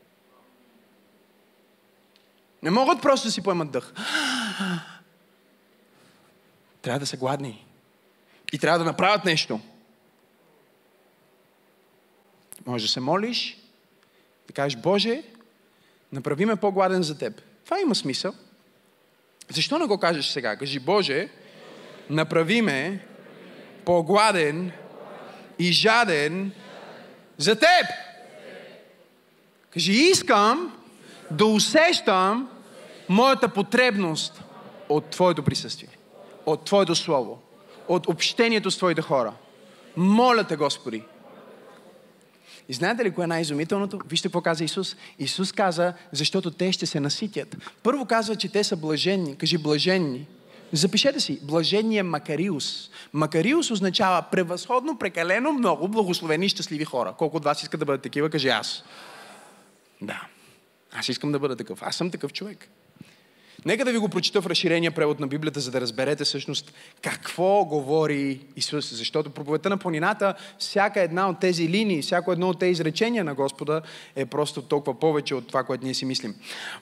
Не могат просто да си поемат дъх. Трябва да са гладни. И трябва да направят нещо. Може да се молиш, да кажеш, Боже, направи ме по-гладен за Теб. Това има смисъл. Защо не го кажеш сега? Кажи, Боже, направи ме по-гладен и жаден за Теб. Кажи, искам да усещам моята потребност от Твоето присъствие, от Твоето Слово, от общението с Твоите хора. Моля те, Господи. И знаете ли кое е най-изумителното? Вижте какво каза Исус. Исус каза, защото те ще се наситят. Първо казва, че те са блаженни. Кажи блаженни. Запишете си, блажение Макариус. Макариус означава превъзходно, прекалено много благословени и щастливи хора. Колко от вас искат да бъдат такива, кажи аз. Да. Аз искам да бъда такъв. Аз съм такъв човек. Нека да ви го прочита в разширения превод на Библията, за да разберете всъщност какво говори Исус. Защото проповедта на планината, всяка една от тези линии, всяко едно от тези изречения на Господа е просто толкова повече от това, което ние си мислим.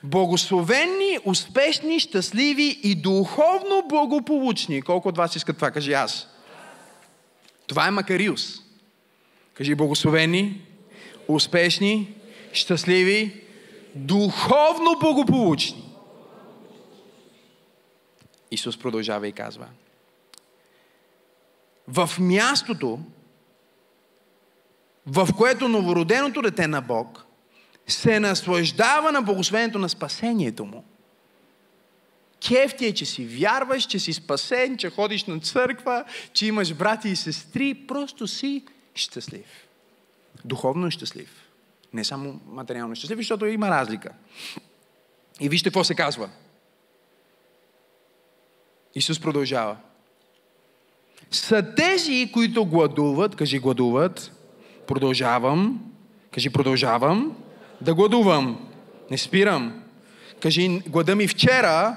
Благословени, успешни, щастливи и духовно благополучни. Колко от вас искат това? Кажи аз. Това е Макариус. Кажи благословени, успешни, щастливи, духовно благополучни. Исус продължава и казва. В мястото, в което новороденото дете на Бог се наслаждава на благословението на спасението му. Кеф ти е, че си вярваш, че си спасен, че ходиш на църква, че имаш брати и сестри, просто си щастлив. Духовно щастлив. Не само материално щастлив, защото има разлика. И вижте какво се казва. Исус продължава. Са тези, които гладуват, кажи гладуват, продължавам, кажи продължавам, да гладувам, не спирам. Кажи глада ми вчера,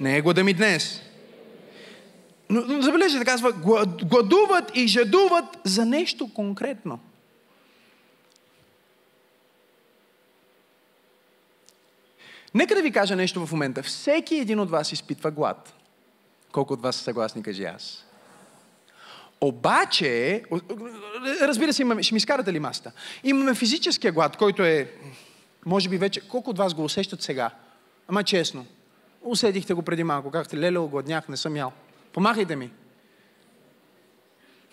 не е глада ми днес. Но, но забележете, казва, гладуват и жадуват за нещо конкретно. Нека да ви кажа нещо в момента. Всеки един от вас изпитва глад. Колко от вас са съгласни, кажи аз. Обаче, разбира се, имаме, ще ми изкарате ли маста? Имаме физическия глад, който е, може би вече, колко от вас го усещат сега? Ама честно. Усетихте го преди малко, казахте, леле, огладнях, не съм ял. Помахайте ми.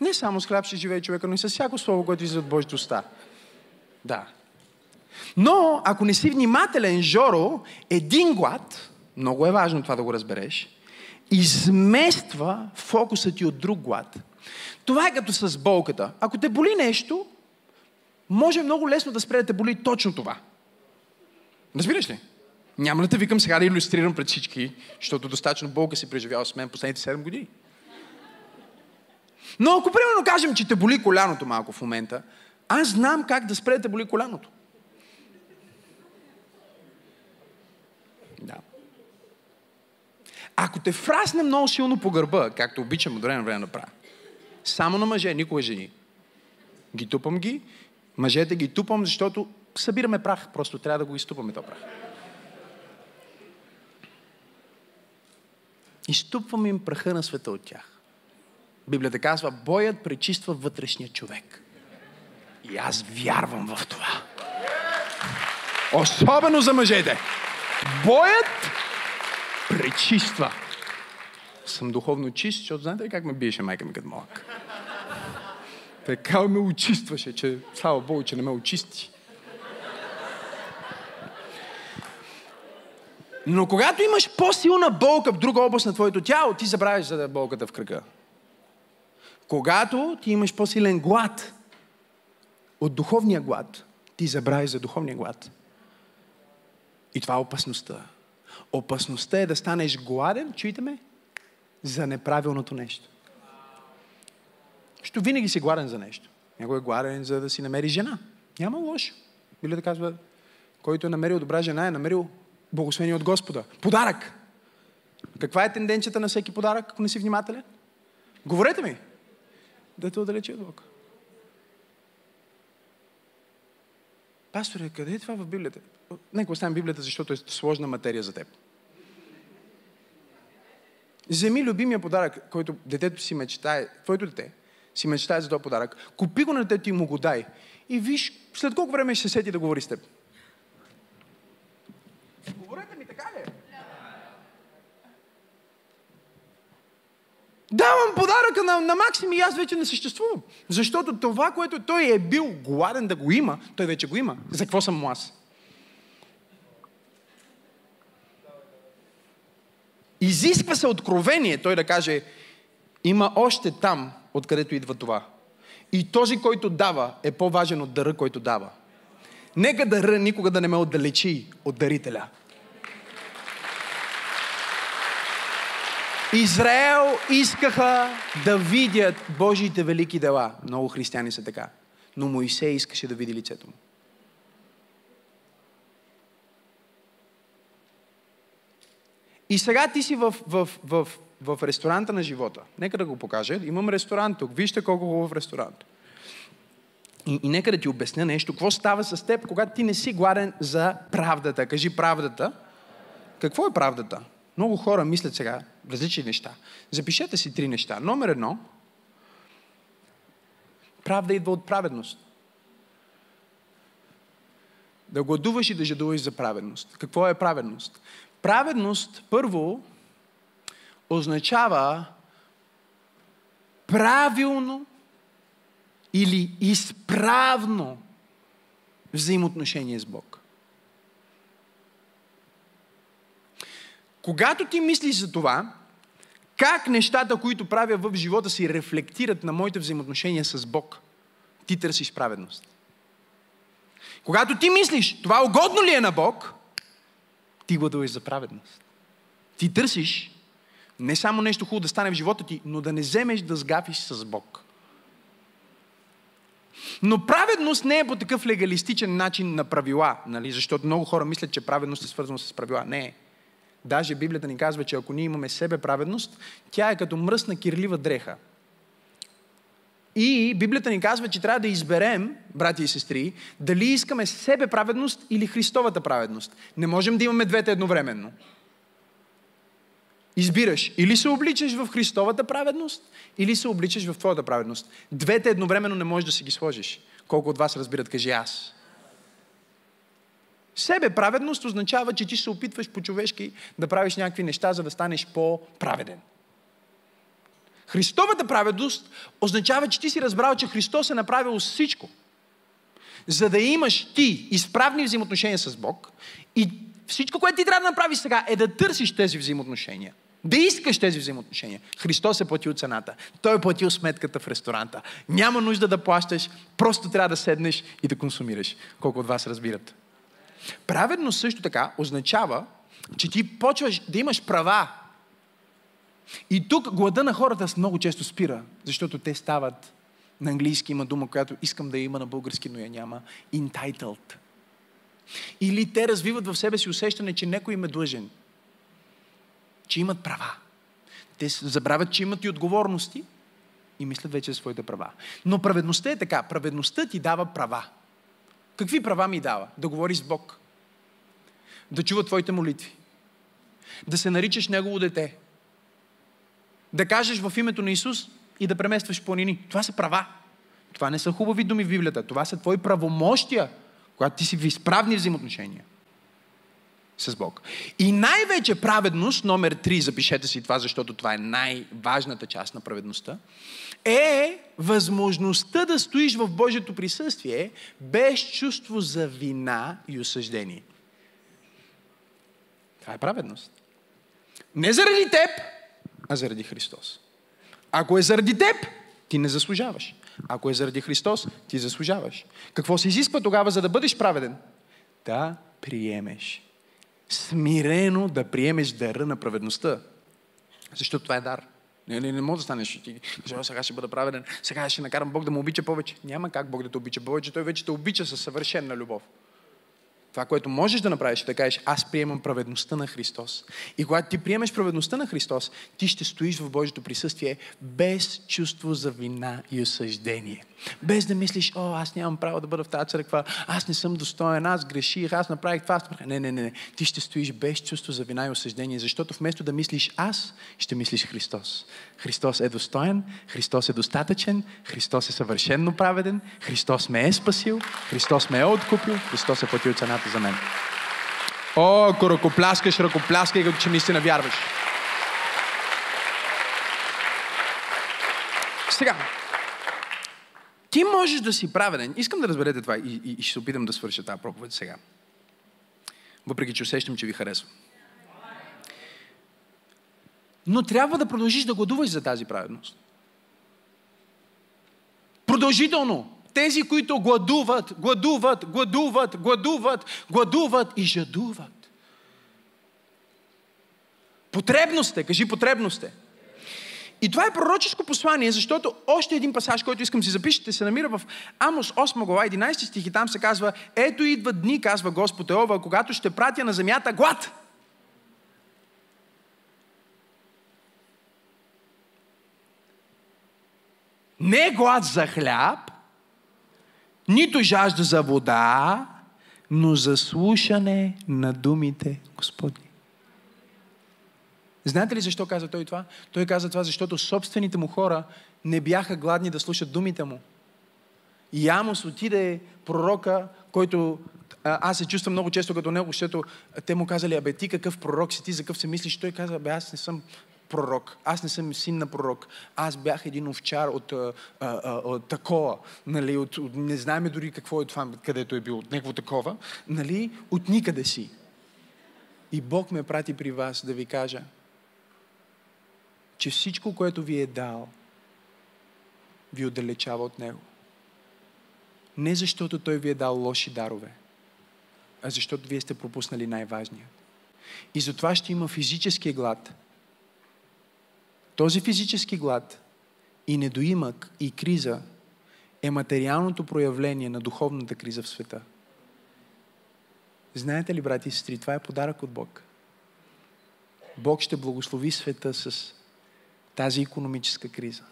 Не само с хляб ще живее човека, но и с всяко слово, което излиза от Божията уста. Да. Но, ако не си внимателен, Жоро, един глад, много е важно това да го разбереш, измества фокуса ти от друг глад. Това е като с болката. Ако те боли нещо, може много лесно да спре да те боли точно това. Разбираш ли? Няма да те викам сега да иллюстрирам пред всички, защото достатъчно болка си преживял с мен последните 7 години. Но ако примерно кажем, че те боли коляното малко в момента, аз знам как да спре да те боли коляното. Да. Ако те фрасне много силно по гърба, както обичам от време на време да правя, само на мъже, никога жени, ги тупам ги, мъжете ги тупам, защото събираме прах, просто трябва да го изтупаме този прах. Изтупваме им праха на света от тях. Библията казва, боят пречиства вътрешния човек. И аз вярвам в това. Особено за мъжете. Боят пречиства. Съм духовно чист, защото знаете ли как ме биеше майка ми като малък? Така ме очистваше, че слава Богу, че не ме очисти. Но когато имаш по-силна болка в друга област на твоето тяло, ти забравяш за болката в кръга. Когато ти имаш по-силен глад от духовния глад, ти забравяш за духовния глад. И това е опасността. Опасността е да станеш гладен, чуйте ме, за неправилното нещо. Що винаги си гладен за нещо. Някой е гладен за да си намери жена. Няма лошо. Били да казва, който е намерил добра жена, е намерил благословение от Господа. Подарък. Каква е тенденцията на всеки подарък, ако не си внимателен? Говорете ми. Да те отдалечи от Бога. пасторе, къде е това в Библията? Нека оставим Библията, защото е сложна материя за теб. Вземи любимия подарък, който детето си мечтае, твоето дете си мечтае за този подарък, купи го на детето и му го дай. И виж, след колко време ще се сети да говори с теб. Говорете ми, така ли? Давам подаръка на, на Максим и аз вече не съществувам. Защото това, което той е бил гладен да го има, той вече го има. За какво съм му аз? Изисква се откровение, той да каже, има още там, откъдето идва това. И този, който дава, е по-важен от дъра, който дава. Нека дъра никога да не ме отдалечи от дарителя. Израел искаха да видят Божиите велики дела. Много християни са така. Но Моисей искаше да види лицето му. И сега ти си в, в, в, в ресторанта на живота. Нека да го покажа. Имам ресторант тук. Вижте колко хубав ресторант. И, и нека да ти обясня нещо. Какво става с теб, когато ти не си гладен за правдата? Кажи правдата. Какво е правдата? Много хора мислят сега различни неща. Запишете си три неща. Номер едно. Правда идва от праведност. Да гладуваш и да жадуваш за праведност. Какво е праведност? Праведност, първо, означава правилно или изправно взаимоотношение с Бог. Когато ти мислиш за това, как нещата, които правя в живота си, рефлектират на моите взаимоотношения с Бог, ти търсиш праведност. Когато ти мислиш, това угодно ли е на Бог, ти гладуваш за праведност. Ти търсиш не само нещо хубаво да стане в живота ти, но да не вземеш да сгафиш с Бог. Но праведност не е по такъв легалистичен начин на правила, нали? защото много хора мислят, че праведност е свързано с правила. Не е. Даже Библията ни казва, че ако ние имаме себе праведност, тя е като мръсна кирлива дреха. И Библията ни казва, че трябва да изберем, брати и сестри, дали искаме себе праведност или Христовата праведност. Не можем да имаме двете едновременно. Избираш. Или се обличаш в Христовата праведност, или се обличаш в твоята праведност. Двете едновременно не можеш да си ги сложиш. Колко от вас разбират, кажи аз. Себе праведност означава, че ти се опитваш по-човешки да правиш някакви неща, за да станеш по-праведен. Христовата праведност означава, че ти си разбрал, че Христос е направил всичко, за да имаш ти изправни взаимоотношения с Бог и всичко, което ти трябва да направиш сега е да търсиш тези взаимоотношения. Да искаш тези взаимоотношения. Христос е платил цената. Той е платил сметката в ресторанта. Няма нужда да плащаш, просто трябва да седнеш и да консумираш. Колко от вас разбират. Праведност също така означава, че ти почваш да имаш права. И тук глада на хората много често спира, защото те стават, на английски има дума, която искам да има на български, но я няма, entitled. Или те развиват в себе си усещане, че някой им е длъжен. Че имат права. Те забравят, че имат и отговорности и мислят вече за своите права. Но праведността е така. Праведността ти дава права. Какви права ми дава? Да говориш с Бог. Да чува твоите молитви. Да се наричаш Негово дете. Да кажеш в името на Исус и да преместваш планини. Това са права. Това не са хубави думи в Библията. Това са твои правомощия, когато ти си в изправни взаимоотношения с Бог. И най-вече праведност, номер 3, запишете си това, защото това е най-важната част на праведността, е възможността да стоиш в Божието присъствие без чувство за вина и осъждение. Това е праведност. Не заради теб, а заради Христос. Ако е заради теб, ти не заслужаваш. Ако е заради Христос, ти заслужаваш. Какво се изисква тогава, за да бъдеш праведен? Да приемеш. Смирено да приемеш дара на праведността. Защото това е дар. Не, не, не може да станеш ти сега ще бъда праведен, сега ще накарам Бог да му обича повече. Няма как Бог да те обича повече, Той вече те обича със съвършена любов. Това, което можеш да направиш, е да кажеш, аз приемам праведността на Христос. И когато ти приемеш праведността на Христос, ти ще стоиш в Божието присъствие без чувство за вина и осъждение. Без да мислиш, о, аз нямам право да бъда в тази църква, аз не съм достоен, аз греших, аз направих това. Не, не, не, не. Ти ще стоиш без чувство за вина и осъждение, защото вместо да мислиш аз, ще мислиш Христос. Христос е достоен, Христос е достатъчен, Христос е съвършенно праведен, Христос ме е спасил, Христос ме е откупил, Христос е платил цената за мен. О, ако ръкопляскаш, ръкопляскай, като че наистина вярваш. Сега, ти можеш да си праведен. Искам да разберете това и, и, и ще се опитам да свърша тази проповед сега. Въпреки, че усещам, че ви харесва. Но трябва да продължиш да гладуваш за тази праведност. Продължително. Тези, които гладуват, гладуват, гладуват, гладуват, гладуват и жадуват. Потребност е, кажи потребност е. И това е пророческо послание, защото още един пасаж, който искам си запишете, се намира в Амос 8 глава 11 стих и там се казва Ето идват дни, казва Господ Еова, когато ще пратя на земята глад. Не глад за хляб, нито жажда за вода, но за слушане на думите Господни. Знаете ли защо каза той това? Той каза това, защото собствените му хора не бяха гладни да слушат думите му. И Амос отиде пророка, който аз се чувствам много често като него, защото те му казали, абе ти какъв пророк си, ти за какъв се мислиш? Той каза, абе аз не съм пророк. Аз не съм син на пророк. Аз бях един овчар от, а, а, от такова. Нали, от, от, не знаем дори какво е това, където е бил, от негово такова. Нали, от никъде си. И Бог ме прати при вас да ви кажа, че всичко, което ви е дал, ви отдалечава от Него. Не защото Той ви е дал лоши дарове, а защото вие сте пропуснали най-важния. И затова ще има физически глад. Този физически глад и недоимък и криза е материалното проявление на духовната криза в света. Знаете ли, брати и сестри, това е подарък от Бог. Бог ще благослови света с тази економическа криза.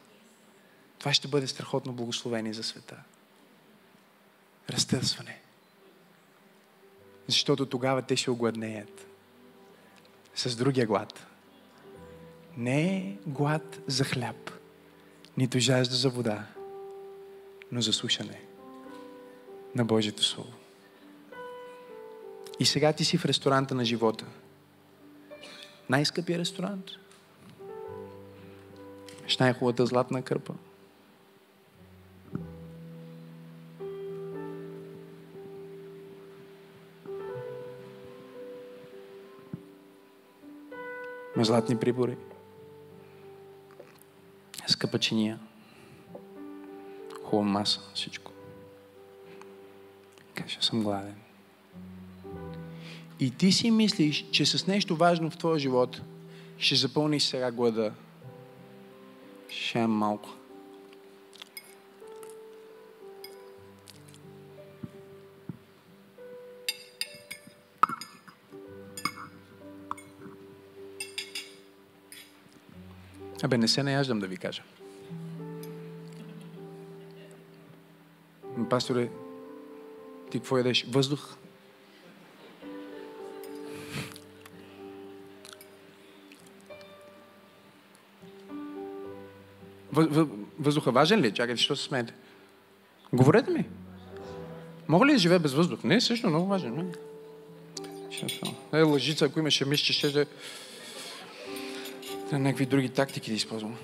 Това ще бъде страхотно благословение за света. Разтърсване. Защото тогава те ще огладнеят. С другия глад. Не е глад за хляб, нито жажда за вода, но за слушане на Божието Слово. И сега ти си в ресторанта на живота. Най-скъпия ресторант – с най-хубавата златна кърпа. Ме златни прибори. Скъпа чиния. Хубава маса, всичко. Каже, съм гладен. И ти си мислиш, че с нещо важно в твоя живот ще запълниш сега глада е малко. Абе, не се наяждам да ви кажа. Пасторе, ти какво ядеш? Въздух? Въздуха важен ли? Е? Чакайте, що се смеете? Говорете ми. Мога ли да живея без въздух? Не, също много важен. Не, лъжица, ако имаше мисля, че ще да някакви други тактики да използвам.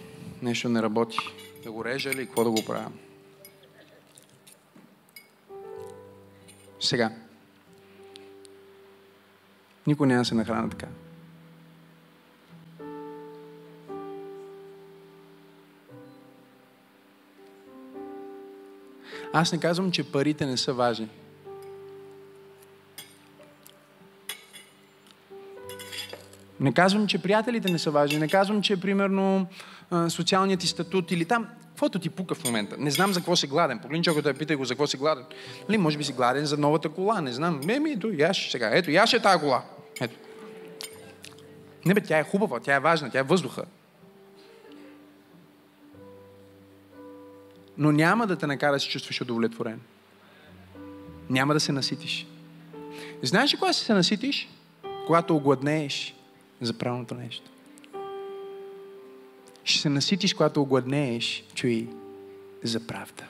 Нещо не работи. Да го режа или какво да го правя. Сега. Никой няма да се нахрана така. Аз не казвам, че парите не са важни. Не казвам, че приятелите не са важни. Не казвам, че примерно социалният ти статут или там, Каквото ти пука в момента. Не знам за какво си гладен. Погледни човекът и питай го за какво си гладен. Нали, може би си гладен за новата кола. Не знам. Не, ми, ето, яш сега. Ето, яш е тази кола. Ето. Не бе, тя е хубава, тя е важна, тя е въздуха. Но няма да те накара да се чувстваш удовлетворен. Няма да се наситиш. Знаеш ли кога се наситиш? Когато огладнееш за правилното нещо. Ще се наситиш, когато огладнееш, чуй, за правда.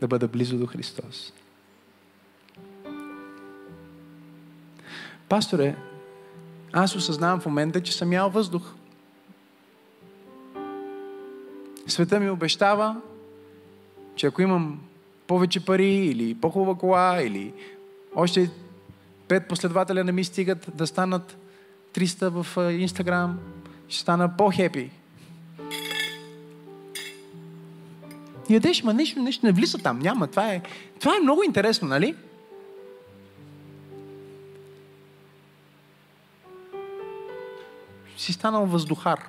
Да бъда близо до Христос. Пасторе, аз осъзнавам в момента, че съм ял въздух. Света ми обещава, че ако имам повече пари или по-хубава кола или още пет последователя не ми стигат да станат 300 в Инстаграм, ще стана по-хепи. Ядеш, ма нещо, нещо не влиза там. Няма. Това е, това е много интересно, нали? Си станал въздухар.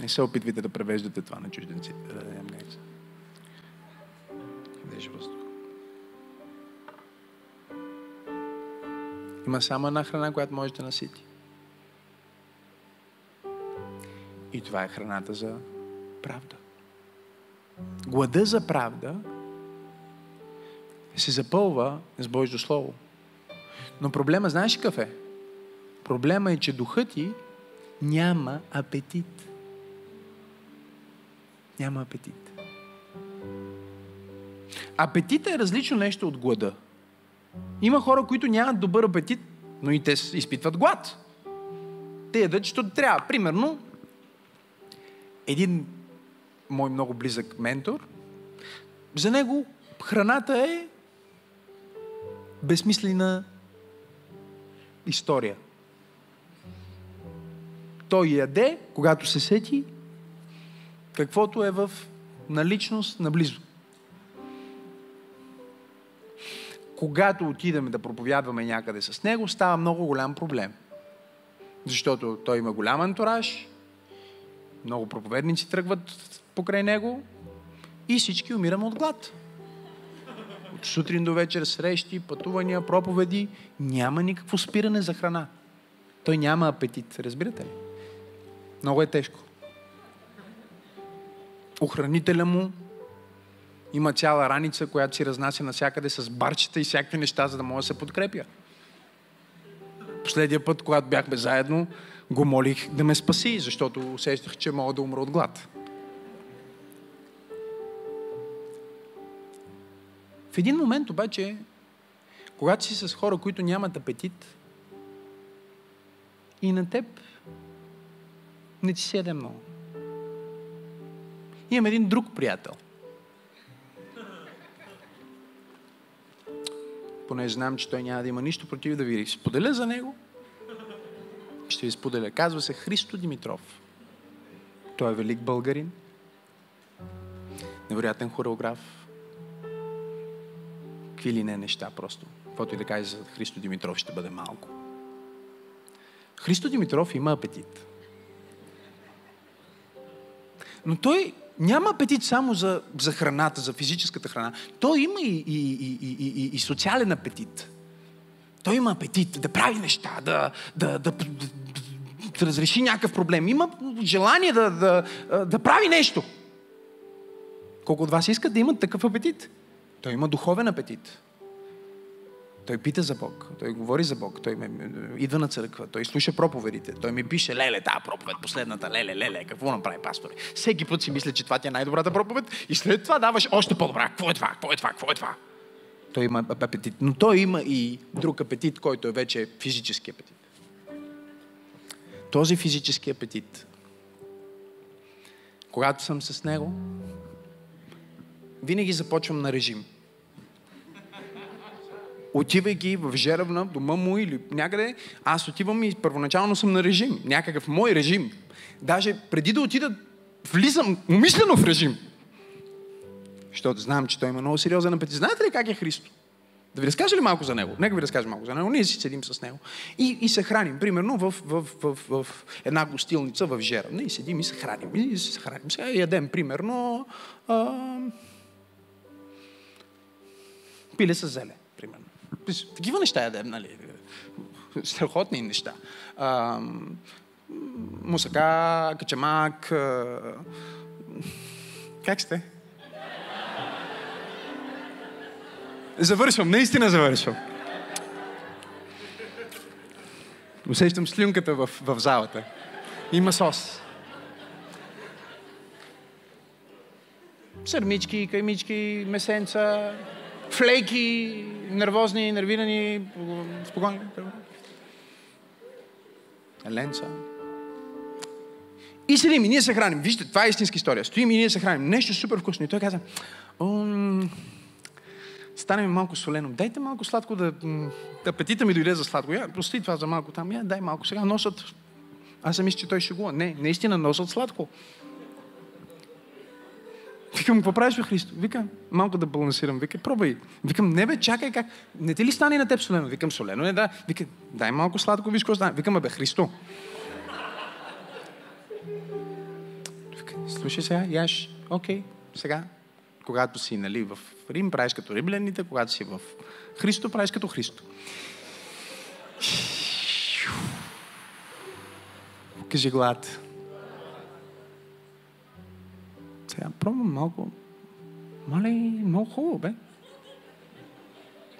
Не се опитвайте да превеждате това на чужденците. Да дадем нещо. Ядеш въздух. Има само една храна, която може да насити. И това е храната за правда. Глада за правда се запълва с Божието Слово. Но проблема, знаеш какъв е? Проблема е, че духът ти няма апетит. Няма апетит. Апетит е различно нещо от глада. Има хора, които нямат добър апетит, но и те изпитват глад. Те ядат, защото трябва. Примерно, един мой много близък ментор, за него храната е безсмислена история. Той яде, когато се сети, каквото е в наличност наблизо. когато отидем да проповядваме някъде с него, става много голям проблем. Защото той има голям антураж, много проповедници тръгват покрай него и всички умираме от глад. От сутрин до вечер срещи, пътувания, проповеди, няма никакво спиране за храна. Той няма апетит, разбирате ли? Много е тежко. Охранителя му има цяла раница, която си разнася навсякъде с барчета и всякакви неща, за да може да се подкрепя. Последния път, когато бяхме заедно, го молих да ме спаси, защото усещах, че мога да умра от глад. В един момент обаче, когато си с хора, които нямат апетит, и на теб не ти седе много. Имам един друг приятел – понеже знам, че той няма да има нищо против да ви споделя за него. Ще ви споделя. Казва се Христо Димитров. Той е велик българин. Невероятен хореограф. Какви ли не неща просто. Каквото и да каже за Христо Димитров ще бъде малко. Христо Димитров има апетит. Но той няма апетит само за, за храната, за физическата храна. Той има и, и, и, и, и, и социален апетит. Той има апетит да прави неща, да, да, да, да, да разреши някакъв проблем. Има желание да, да, да прави нещо. Колко от вас искат да имат такъв апетит? Той има духовен апетит. Той пита за Бог, той говори за Бог, той ме, идва на църква, той слуша проповедите, той ми пише, леле, тази проповед, последната, леле, леле, какво направи пастор? Всеки път си мисля, че това ти е най-добрата проповед и след това даваш още по-добра. Какво е това? Какво е това? Какво е това? Той има апетит. Но той има и друг апетит, който е вече физически апетит. Този физически апетит, когато съм с него, винаги започвам на режим – отивайки в Жеравна, дома му или някъде, аз отивам и първоначално съм на режим. Някакъв мой режим. Даже преди да отида, влизам умишлено в режим. Защото знам, че той има много сериозен апетит. Знаете ли как е Христо? Да ви разкажа ли малко за него? Нека ви разкажа малко за него. Ние си седим с него и, и се храним. Примерно в, в, в, в, в една гостилница в Жера. Ние седим и се храним. И се храним. Сега ядем, примерно, а, пиле с зеле. Такива неща ядем, нали? Страхотни неща. А, мусака, качамак. А... Как сте? Завършвам, наистина завършвам. Усещам слюнката в, в залата. Има сос. Сърмички, каймички, месенца, флейки, нервозни, нервирани, спокойни. Ленца. И седим и ние се храним. Вижте, това е истинска история. Стоим и ние се храним. Нещо супер вкусно. И той каза, стане ми малко солено. Дайте малко сладко да... Апетита ми дойде за сладко. Я, прости това за малко там. Я, дай малко. Сега носят... Аз съм мисля, че той шегува. Не, наистина носят сладко. Викам, какво правиш, бе, Христо? Вика, малко да балансирам. Вика, пробай. Викам, не бе, чакай как. Не ти ли стане на теб солено? Викам, солено е, да. Вика, дай малко сладко, виж какво стане. Викам, бе, Христо. Вика, слушай сега, яш, окей, сега, когато си, нали, в Рим, правиш като римляните, когато си в Христо, правиш като Христо. Кажи глад. Сега пробвам малко. Мале, много хубаво, бе.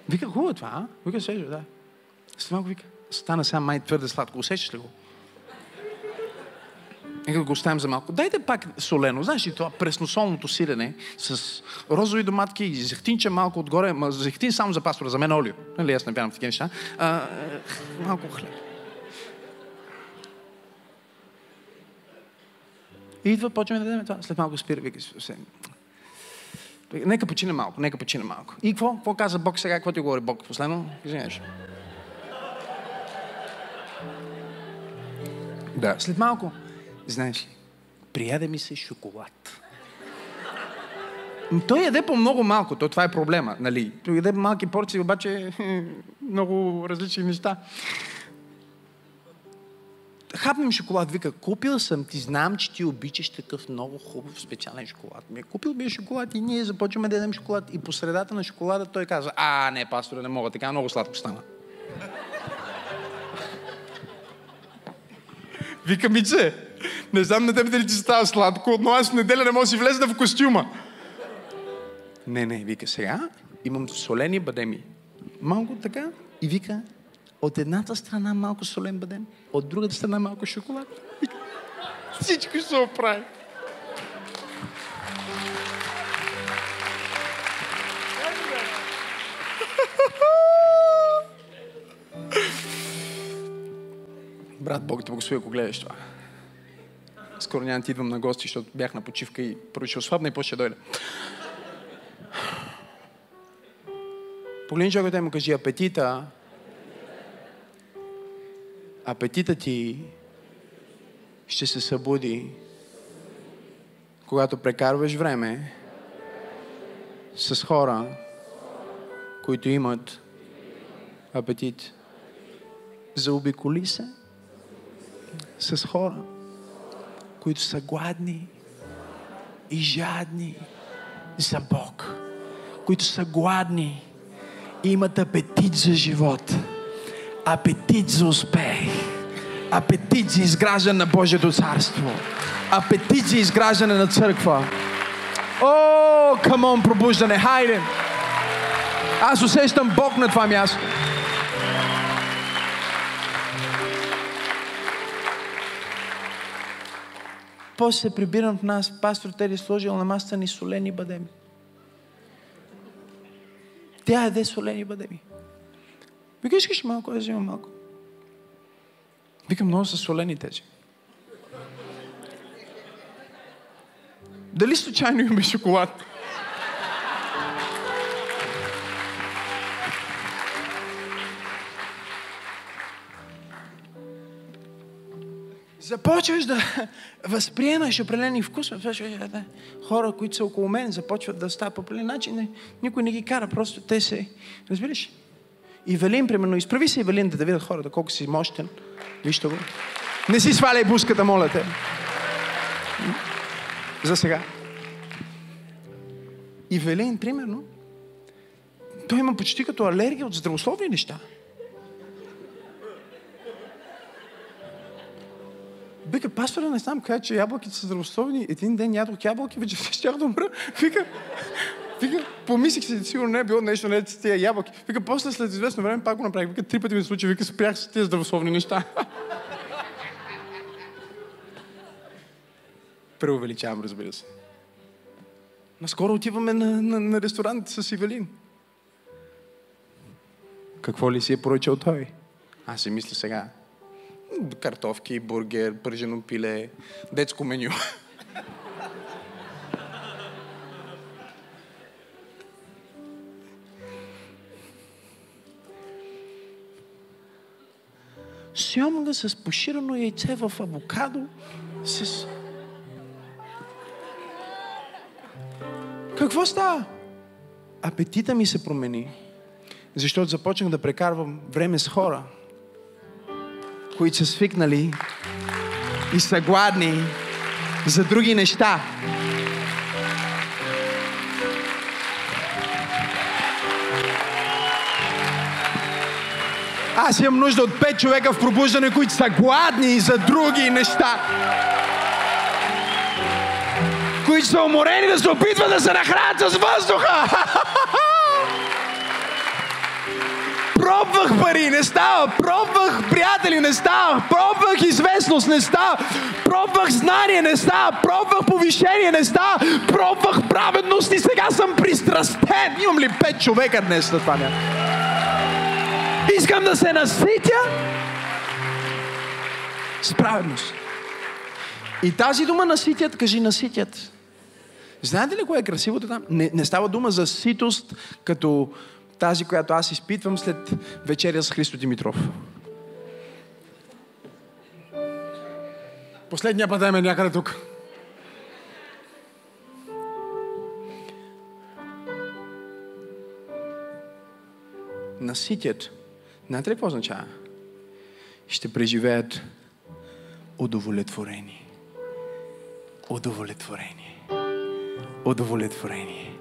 Вика, хубаво е това, а? Вика, сежа, да. След малко вика, стана сега май твърде сладко. Усещаш ли го? Нека го оставим за малко. Дайте пак солено. Знаеш ли това пресносолното сирене с розови доматки и зехтинче малко отгоре. Ма зехтин само за пастора, за мен олио. Нали, аз не бягам в такива неща. А, малко хлеб. И идва, почваме да дадем това. След малко спира, вика се. Нека почина малко, нека почина малко. И какво? Какво каза Бог сега? Какво ти говори Бог последно? Извиняваш. Да, след малко. Знаеш ли, прияде ми се шоколад. Той яде по много малко, то това е проблема, нали? Той яде малки порции, обаче много различни неща. Хапнем шоколад, вика, купил съм, ти знам, че ти обичаш такъв много хубав специален шоколад. Ми, купил би шоколад и ние започваме да ядем шоколад. И по средата на шоколада той каза, а, не, пасторе, не мога, така много сладко стана. Вика, Миче, не знам на теб дали ти става сладко, но аз в неделя не мога да си влезна в костюма. Не, не, вика сега, имам солени бадеми. Малко така и вика, от едната страна малко солен бадем, от другата страна малко шоколад. Всичко ще оправи. Брат, Бог те благослови, ако гледаш това. Скоро няма ти идвам на гости, защото бях на почивка и първо ще ослабна и после ще дойде. Погледни човекът и му кажи, апетита, апетита ти ще се събуди, когато прекарваш време с хора, които имат апетит. Заобиколи се с хора, които са гладни и жадни за Бог, които са гладни и имат апетит за живот, апетит за успех, апетит за изграждане на Божието царство, апетит за изграждане на църква. О, камон, пробуждане, хайде! Аз усещам Бог на това място. после се прибирам в нас, пастор Тери сложил на масата ни солени бадеми. Тя яде солени бадеми. Вика, искаш малко, да взимам малко. Викам, много са солени тези. Дали случайно имаме шоколад? започваш да възприемаш определени вкусове. Е, хора, които са около мен, започват да стават по определен начин. Никой не ги кара, просто те се... Разбираш? И Велин, примерно, изправи се и Велин да, да видят хората колко си мощен. Вижте го. Не си сваляй буската, моля те. За сега. И Велин, примерно, той има почти като алергия от здравословни неща. Вика, пастора, не знам, каже, че ябълките са здравословни. Един ден ядох ябълки, вече щях да умра. Вика, вика, помислих си, сигурно не е било нещо не с тия ябълки. Вика, после след известно време пак го направих. Вика, три пъти ми се случи, вика, спрях с тези здравословни неща. Преувеличавам, разбира се. Наскоро отиваме на, на, на ресторант с Ивелин. Какво ли си е поръчал той? Аз си мисля сега. Картофки, бургер, пържено пиле, детско меню. Сьомга с поширено яйце в авокадо, с... Какво става? Апетита ми се промени. Защото започнах да прекарвам време с хора, които са свикнали и са гладни за други неща. Аз имам нужда от пет човека в пробуждане, които са гладни за други неща. Които са уморени да се опитват да се нахранят с въздуха. Пробвах пари, не става. Пробвах приятели, не става. Пробвах известност, не става. Пробвах знание, не става. Пробвах повишение, не става. Пробвах праведност и сега съм пристрастен. Имам ли пет човека днес на това място? Искам да се наситя с праведност. И тази дума наситят, кажи наситят. Знаете ли кое е красивото там? Не, не става дума за ситост, като тази, която аз изпитвам след вечеря с Христо Димитров. Последния път е някъде тук. Наситят. Знаете ли какво означава? Ще преживеят удовлетворение. Удовлетворение. Удовлетворение.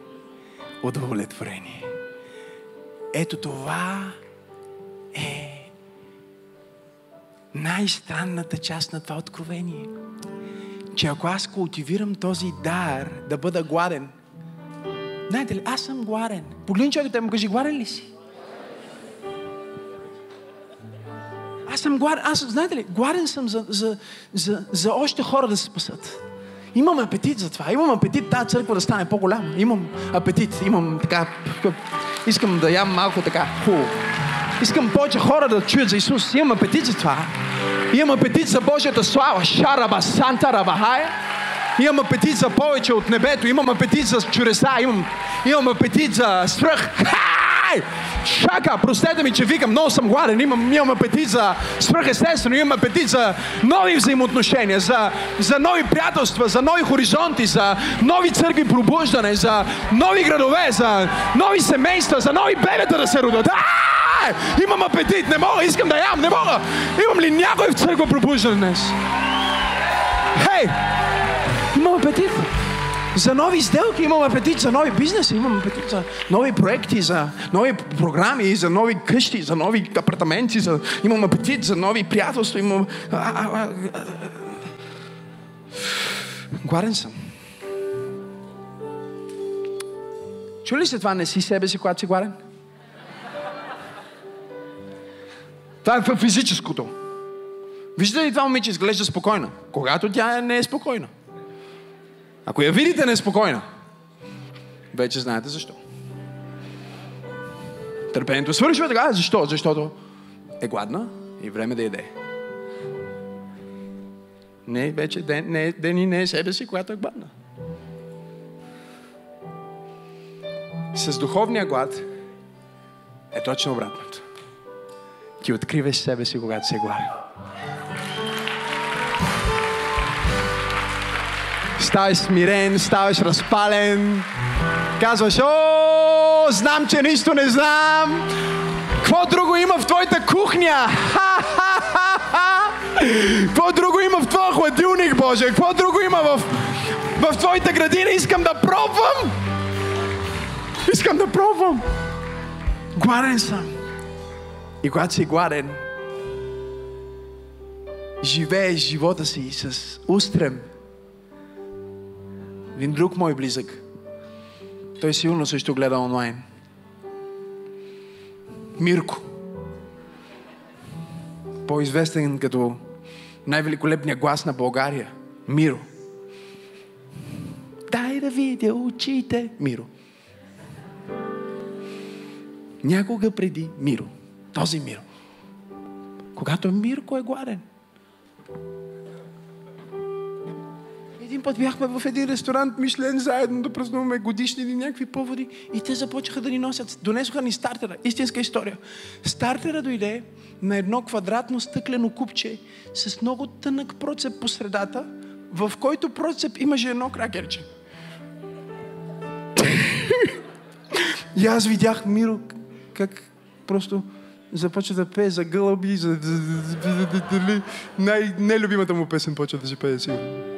Удовлетворение. Ето това е най-странната част на това откровение. Че ако аз култивирам този дар да бъда гладен, знаете ли, аз съм гладен. Погледни човекът и му кажи, гладен ли си? Аз съм гладен, аз, знаете ли, гладен съм за, за, за, за още хора да се спасат. Имам апетит за това. Имам апетит тази църква да стане по-голяма. Имам апетит. Имам така... Искам да ям малко така. Фу. Искам повече хора да чуят за Исус. Имам апетит за това. Имам апетит за Божията слава. Шараба, Санта, Рабахая. Имам апетит за повече от небето. Имам апетит за чудеса. Имам, имам апетит за свръх. Хай! Шака, простете ми, че викам, много съм гладен, имам, имам апетит за свръхестествено, имам апетит за нови взаимоотношения, за, за нови приятелства, за нови хоризонти, за нови църкви пробуждане, за нови градове, за нови семейства, за нови бебета да се родят. Имам апетит, не мога, искам да ям, не мога. Имам ли някой в църква пробуждане днес? Хей! Имам апетит. За нови сделки имам апетит, за нови бизнеси имам апетит, за нови проекти, за нови програми, за нови къщи, за нови апартаменти, за... имам апетит за нови приятелства, имам... Гладен съм. Чули се това? Не си себе си, когато си гладен? Това е физическото. Виждате ли това момиче изглежда спокойна? Когато тя не е спокойна. Ако я видите неспокойна, вече знаете защо. Търпението свършва така. Защо? Защото е гладна и време да яде. Не, вече ден, не, ден и не е себе си, която е гладна. С духовния глад е точно обратното. Ти откриваш себе си, когато си гладен. Ставаш смирен, ставаш разпален, казваш, о, знам, че нищо не знам. Какво друго има в твоята кухня? Какво друго има в твоя хладилник, Боже? Какво друго има в, в твоята градина? Искам да пробвам! Искам да пробвам! Гладен съм. И когато си гладен, живееш живота си с устрем. Един друг мой близък. Той силно също гледа онлайн. Мирко. По-известен като най-великолепния глас на България. Миро. Дай да видя очите. Миро. Някога преди Миро. Този Миро. Когато Мирко е гладен. Един път бяхме в един ресторант Мишлен заедно да празнуваме годишни или някакви поводи и те започнаха да ни носят. Донесоха ни стартера. Истинска история. Стартера дойде на едно квадратно стъклено купче с много тънък процеп по средата, в който процеп имаше едно кракерче. и аз видях Миро как просто започва да пее за гълъби, за... Най-нелюбимата му песен почва да се пее сигурно.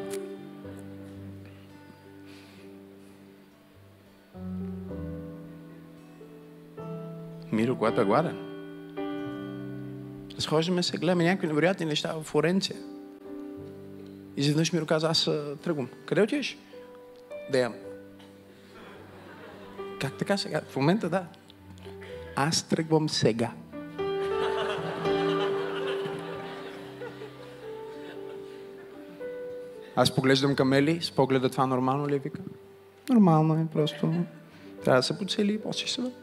Миро, когато е гладен. Схождаме се, гледаме някакви невероятни неща в Флоренция. Изведнъж Миро каза, аз тръгвам. Къде отиваш? Да ям. Как така сега? В момента да. Аз тръгвам сега. Аз поглеждам към Ели, с погледа това нормално ли е, вика? Нормално е, просто трябва да се поцели и после ще се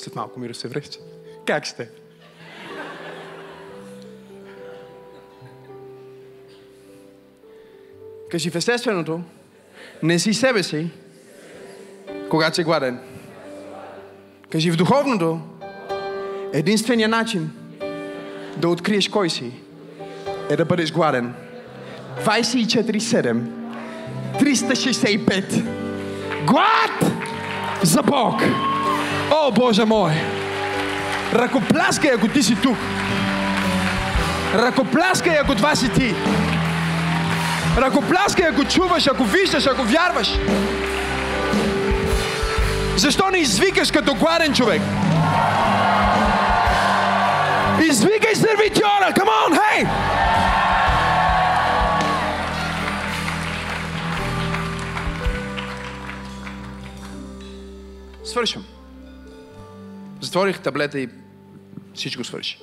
След малко мира се връща. Как сте? Кажи в естественото, не си себе си, когато си гладен. Кажи в духовното, единствения начин да откриеш кой си е да бъдеш гладен. 24-7, 365. Глад за Бог! О, Боже мой! Ръкопляскай, ако ти си тук. Ръкопляскай, ако това си ти. Ръкопляскай, ако чуваш, ако виждаш, ако вярваш. Защо не извикаш като гладен човек? Извикай сервитьора! Come on, hey! Свършвам. Затворих таблета и всичко свърши.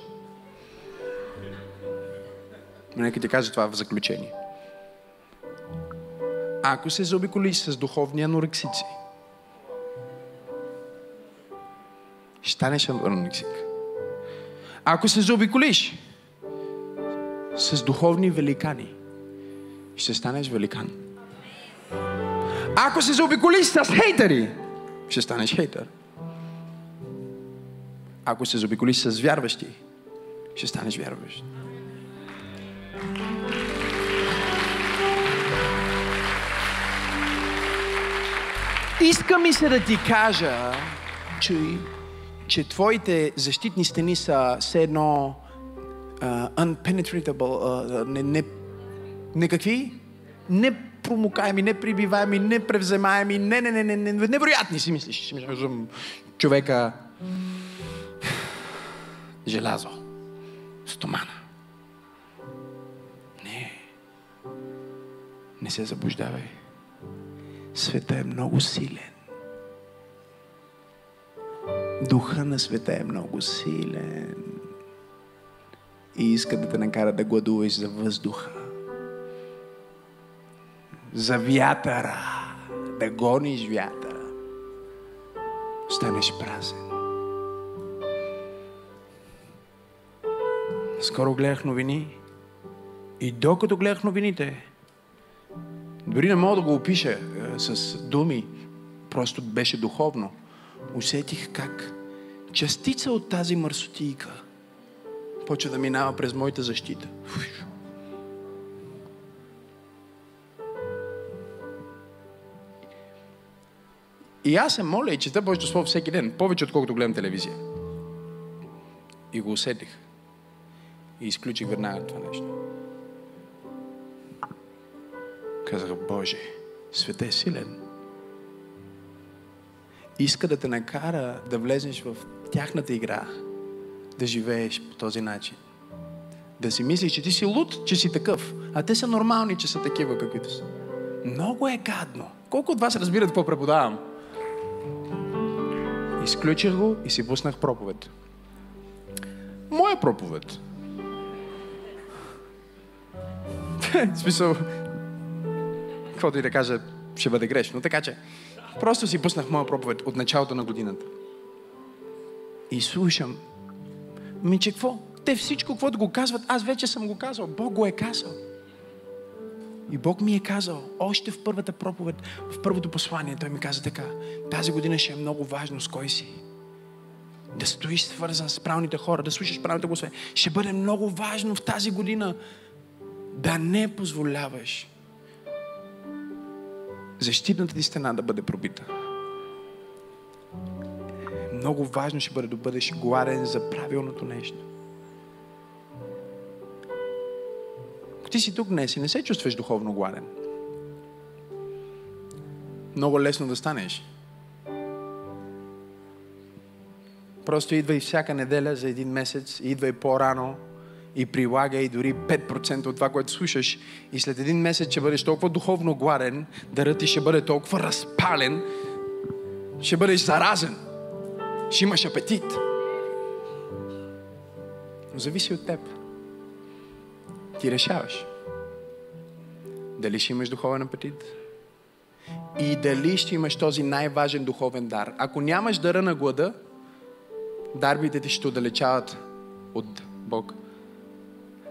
Нека ти кажа това в заключение. Ако се заобиколиш с духовни анорексици, ще станеш анорексик. Ако се заобиколиш с духовни великани, ще станеш великан. Ако се заобиколиш с хейтери, ще станеш хейтер. Ако се заобиколиш с вярващи, ще станеш вярващ. Иска ми се да ти кажа, че, че твоите защитни стени са все едно uh, unpenetratable, uh, не, не, не какви? Непромокаеми, неприбиваеми, непревземаеми, не, не, не, не, не, невероятни си мислиш. Човека желязо, стомана. Не. Не се заблуждавай. Света е много силен. Духа на света е много силен. И иска да те накара да гладуваш за въздуха. За вятъра. Да гониш вятъра. Станеш празен. Скоро гледах новини и докато гледах новините, дори не мога да го опиша е, с думи, просто беше духовно, усетих как частица от тази мърсотийка почва да минава през моята защита. И аз се моля и чета Божието Слово всеки ден, повече отколкото гледам телевизия. И го усетих. И изключих веднага това нещо. Казах, Боже, света е силен. Иска да те накара да влезеш в тяхната игра, да живееш по този начин. Да си мислиш, че ти си луд, че си такъв, а те са нормални, че са такива, каквито са. Много е гадно. Колко от вас разбират какво преподавам? Изключих го и си пуснах проповед. Моя проповед. смисъл, каквото и да кажа, ще бъде грешно. Така че, просто си пуснах моя проповед от началото на годината. И слушам. Ми, че какво? Те всичко, каквото го казват, аз вече съм го казал. Бог го е казал. И Бог ми е казал, още в първата проповед, в първото послание, Той ми каза така, тази година ще е много важно с кой си. Да стоиш свързан с правилните хора, да слушаш правилните гласове. Ще бъде много важно в тази година да не позволяваш защитната ти стена да бъде пробита. Много важно ще бъде да бъдеш гладен за правилното нещо. Ако ти си тук днес и не се чувстваш духовно гладен, много лесно да станеш. Просто идвай всяка неделя за един месец, идвай по-рано и прилагай дори 5% от това, което слушаш. И след един месец ще бъдеш толкова духовно гладен, дарът ти ще бъде толкова разпален, ще бъдеш заразен. Ще имаш апетит. Но зависи от теб. Ти решаваш. Дали ще имаш духовен апетит? И дали ще имаш този най-важен духовен дар. Ако нямаш дара на глада, дарбите ти ще отдалечават от Бог.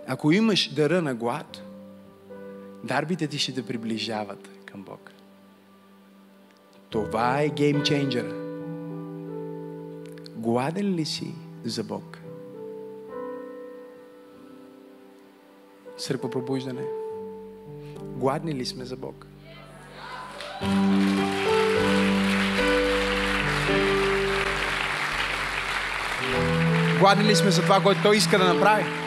Ако имаш дара на глад, дарбите ти ще те приближават към Бог. Това е геймченджера. Гладен ли си за Бог? Църква пробуждане. Гладни ли сме за Бог? Гладни ли сме за това, което Той иска да направи?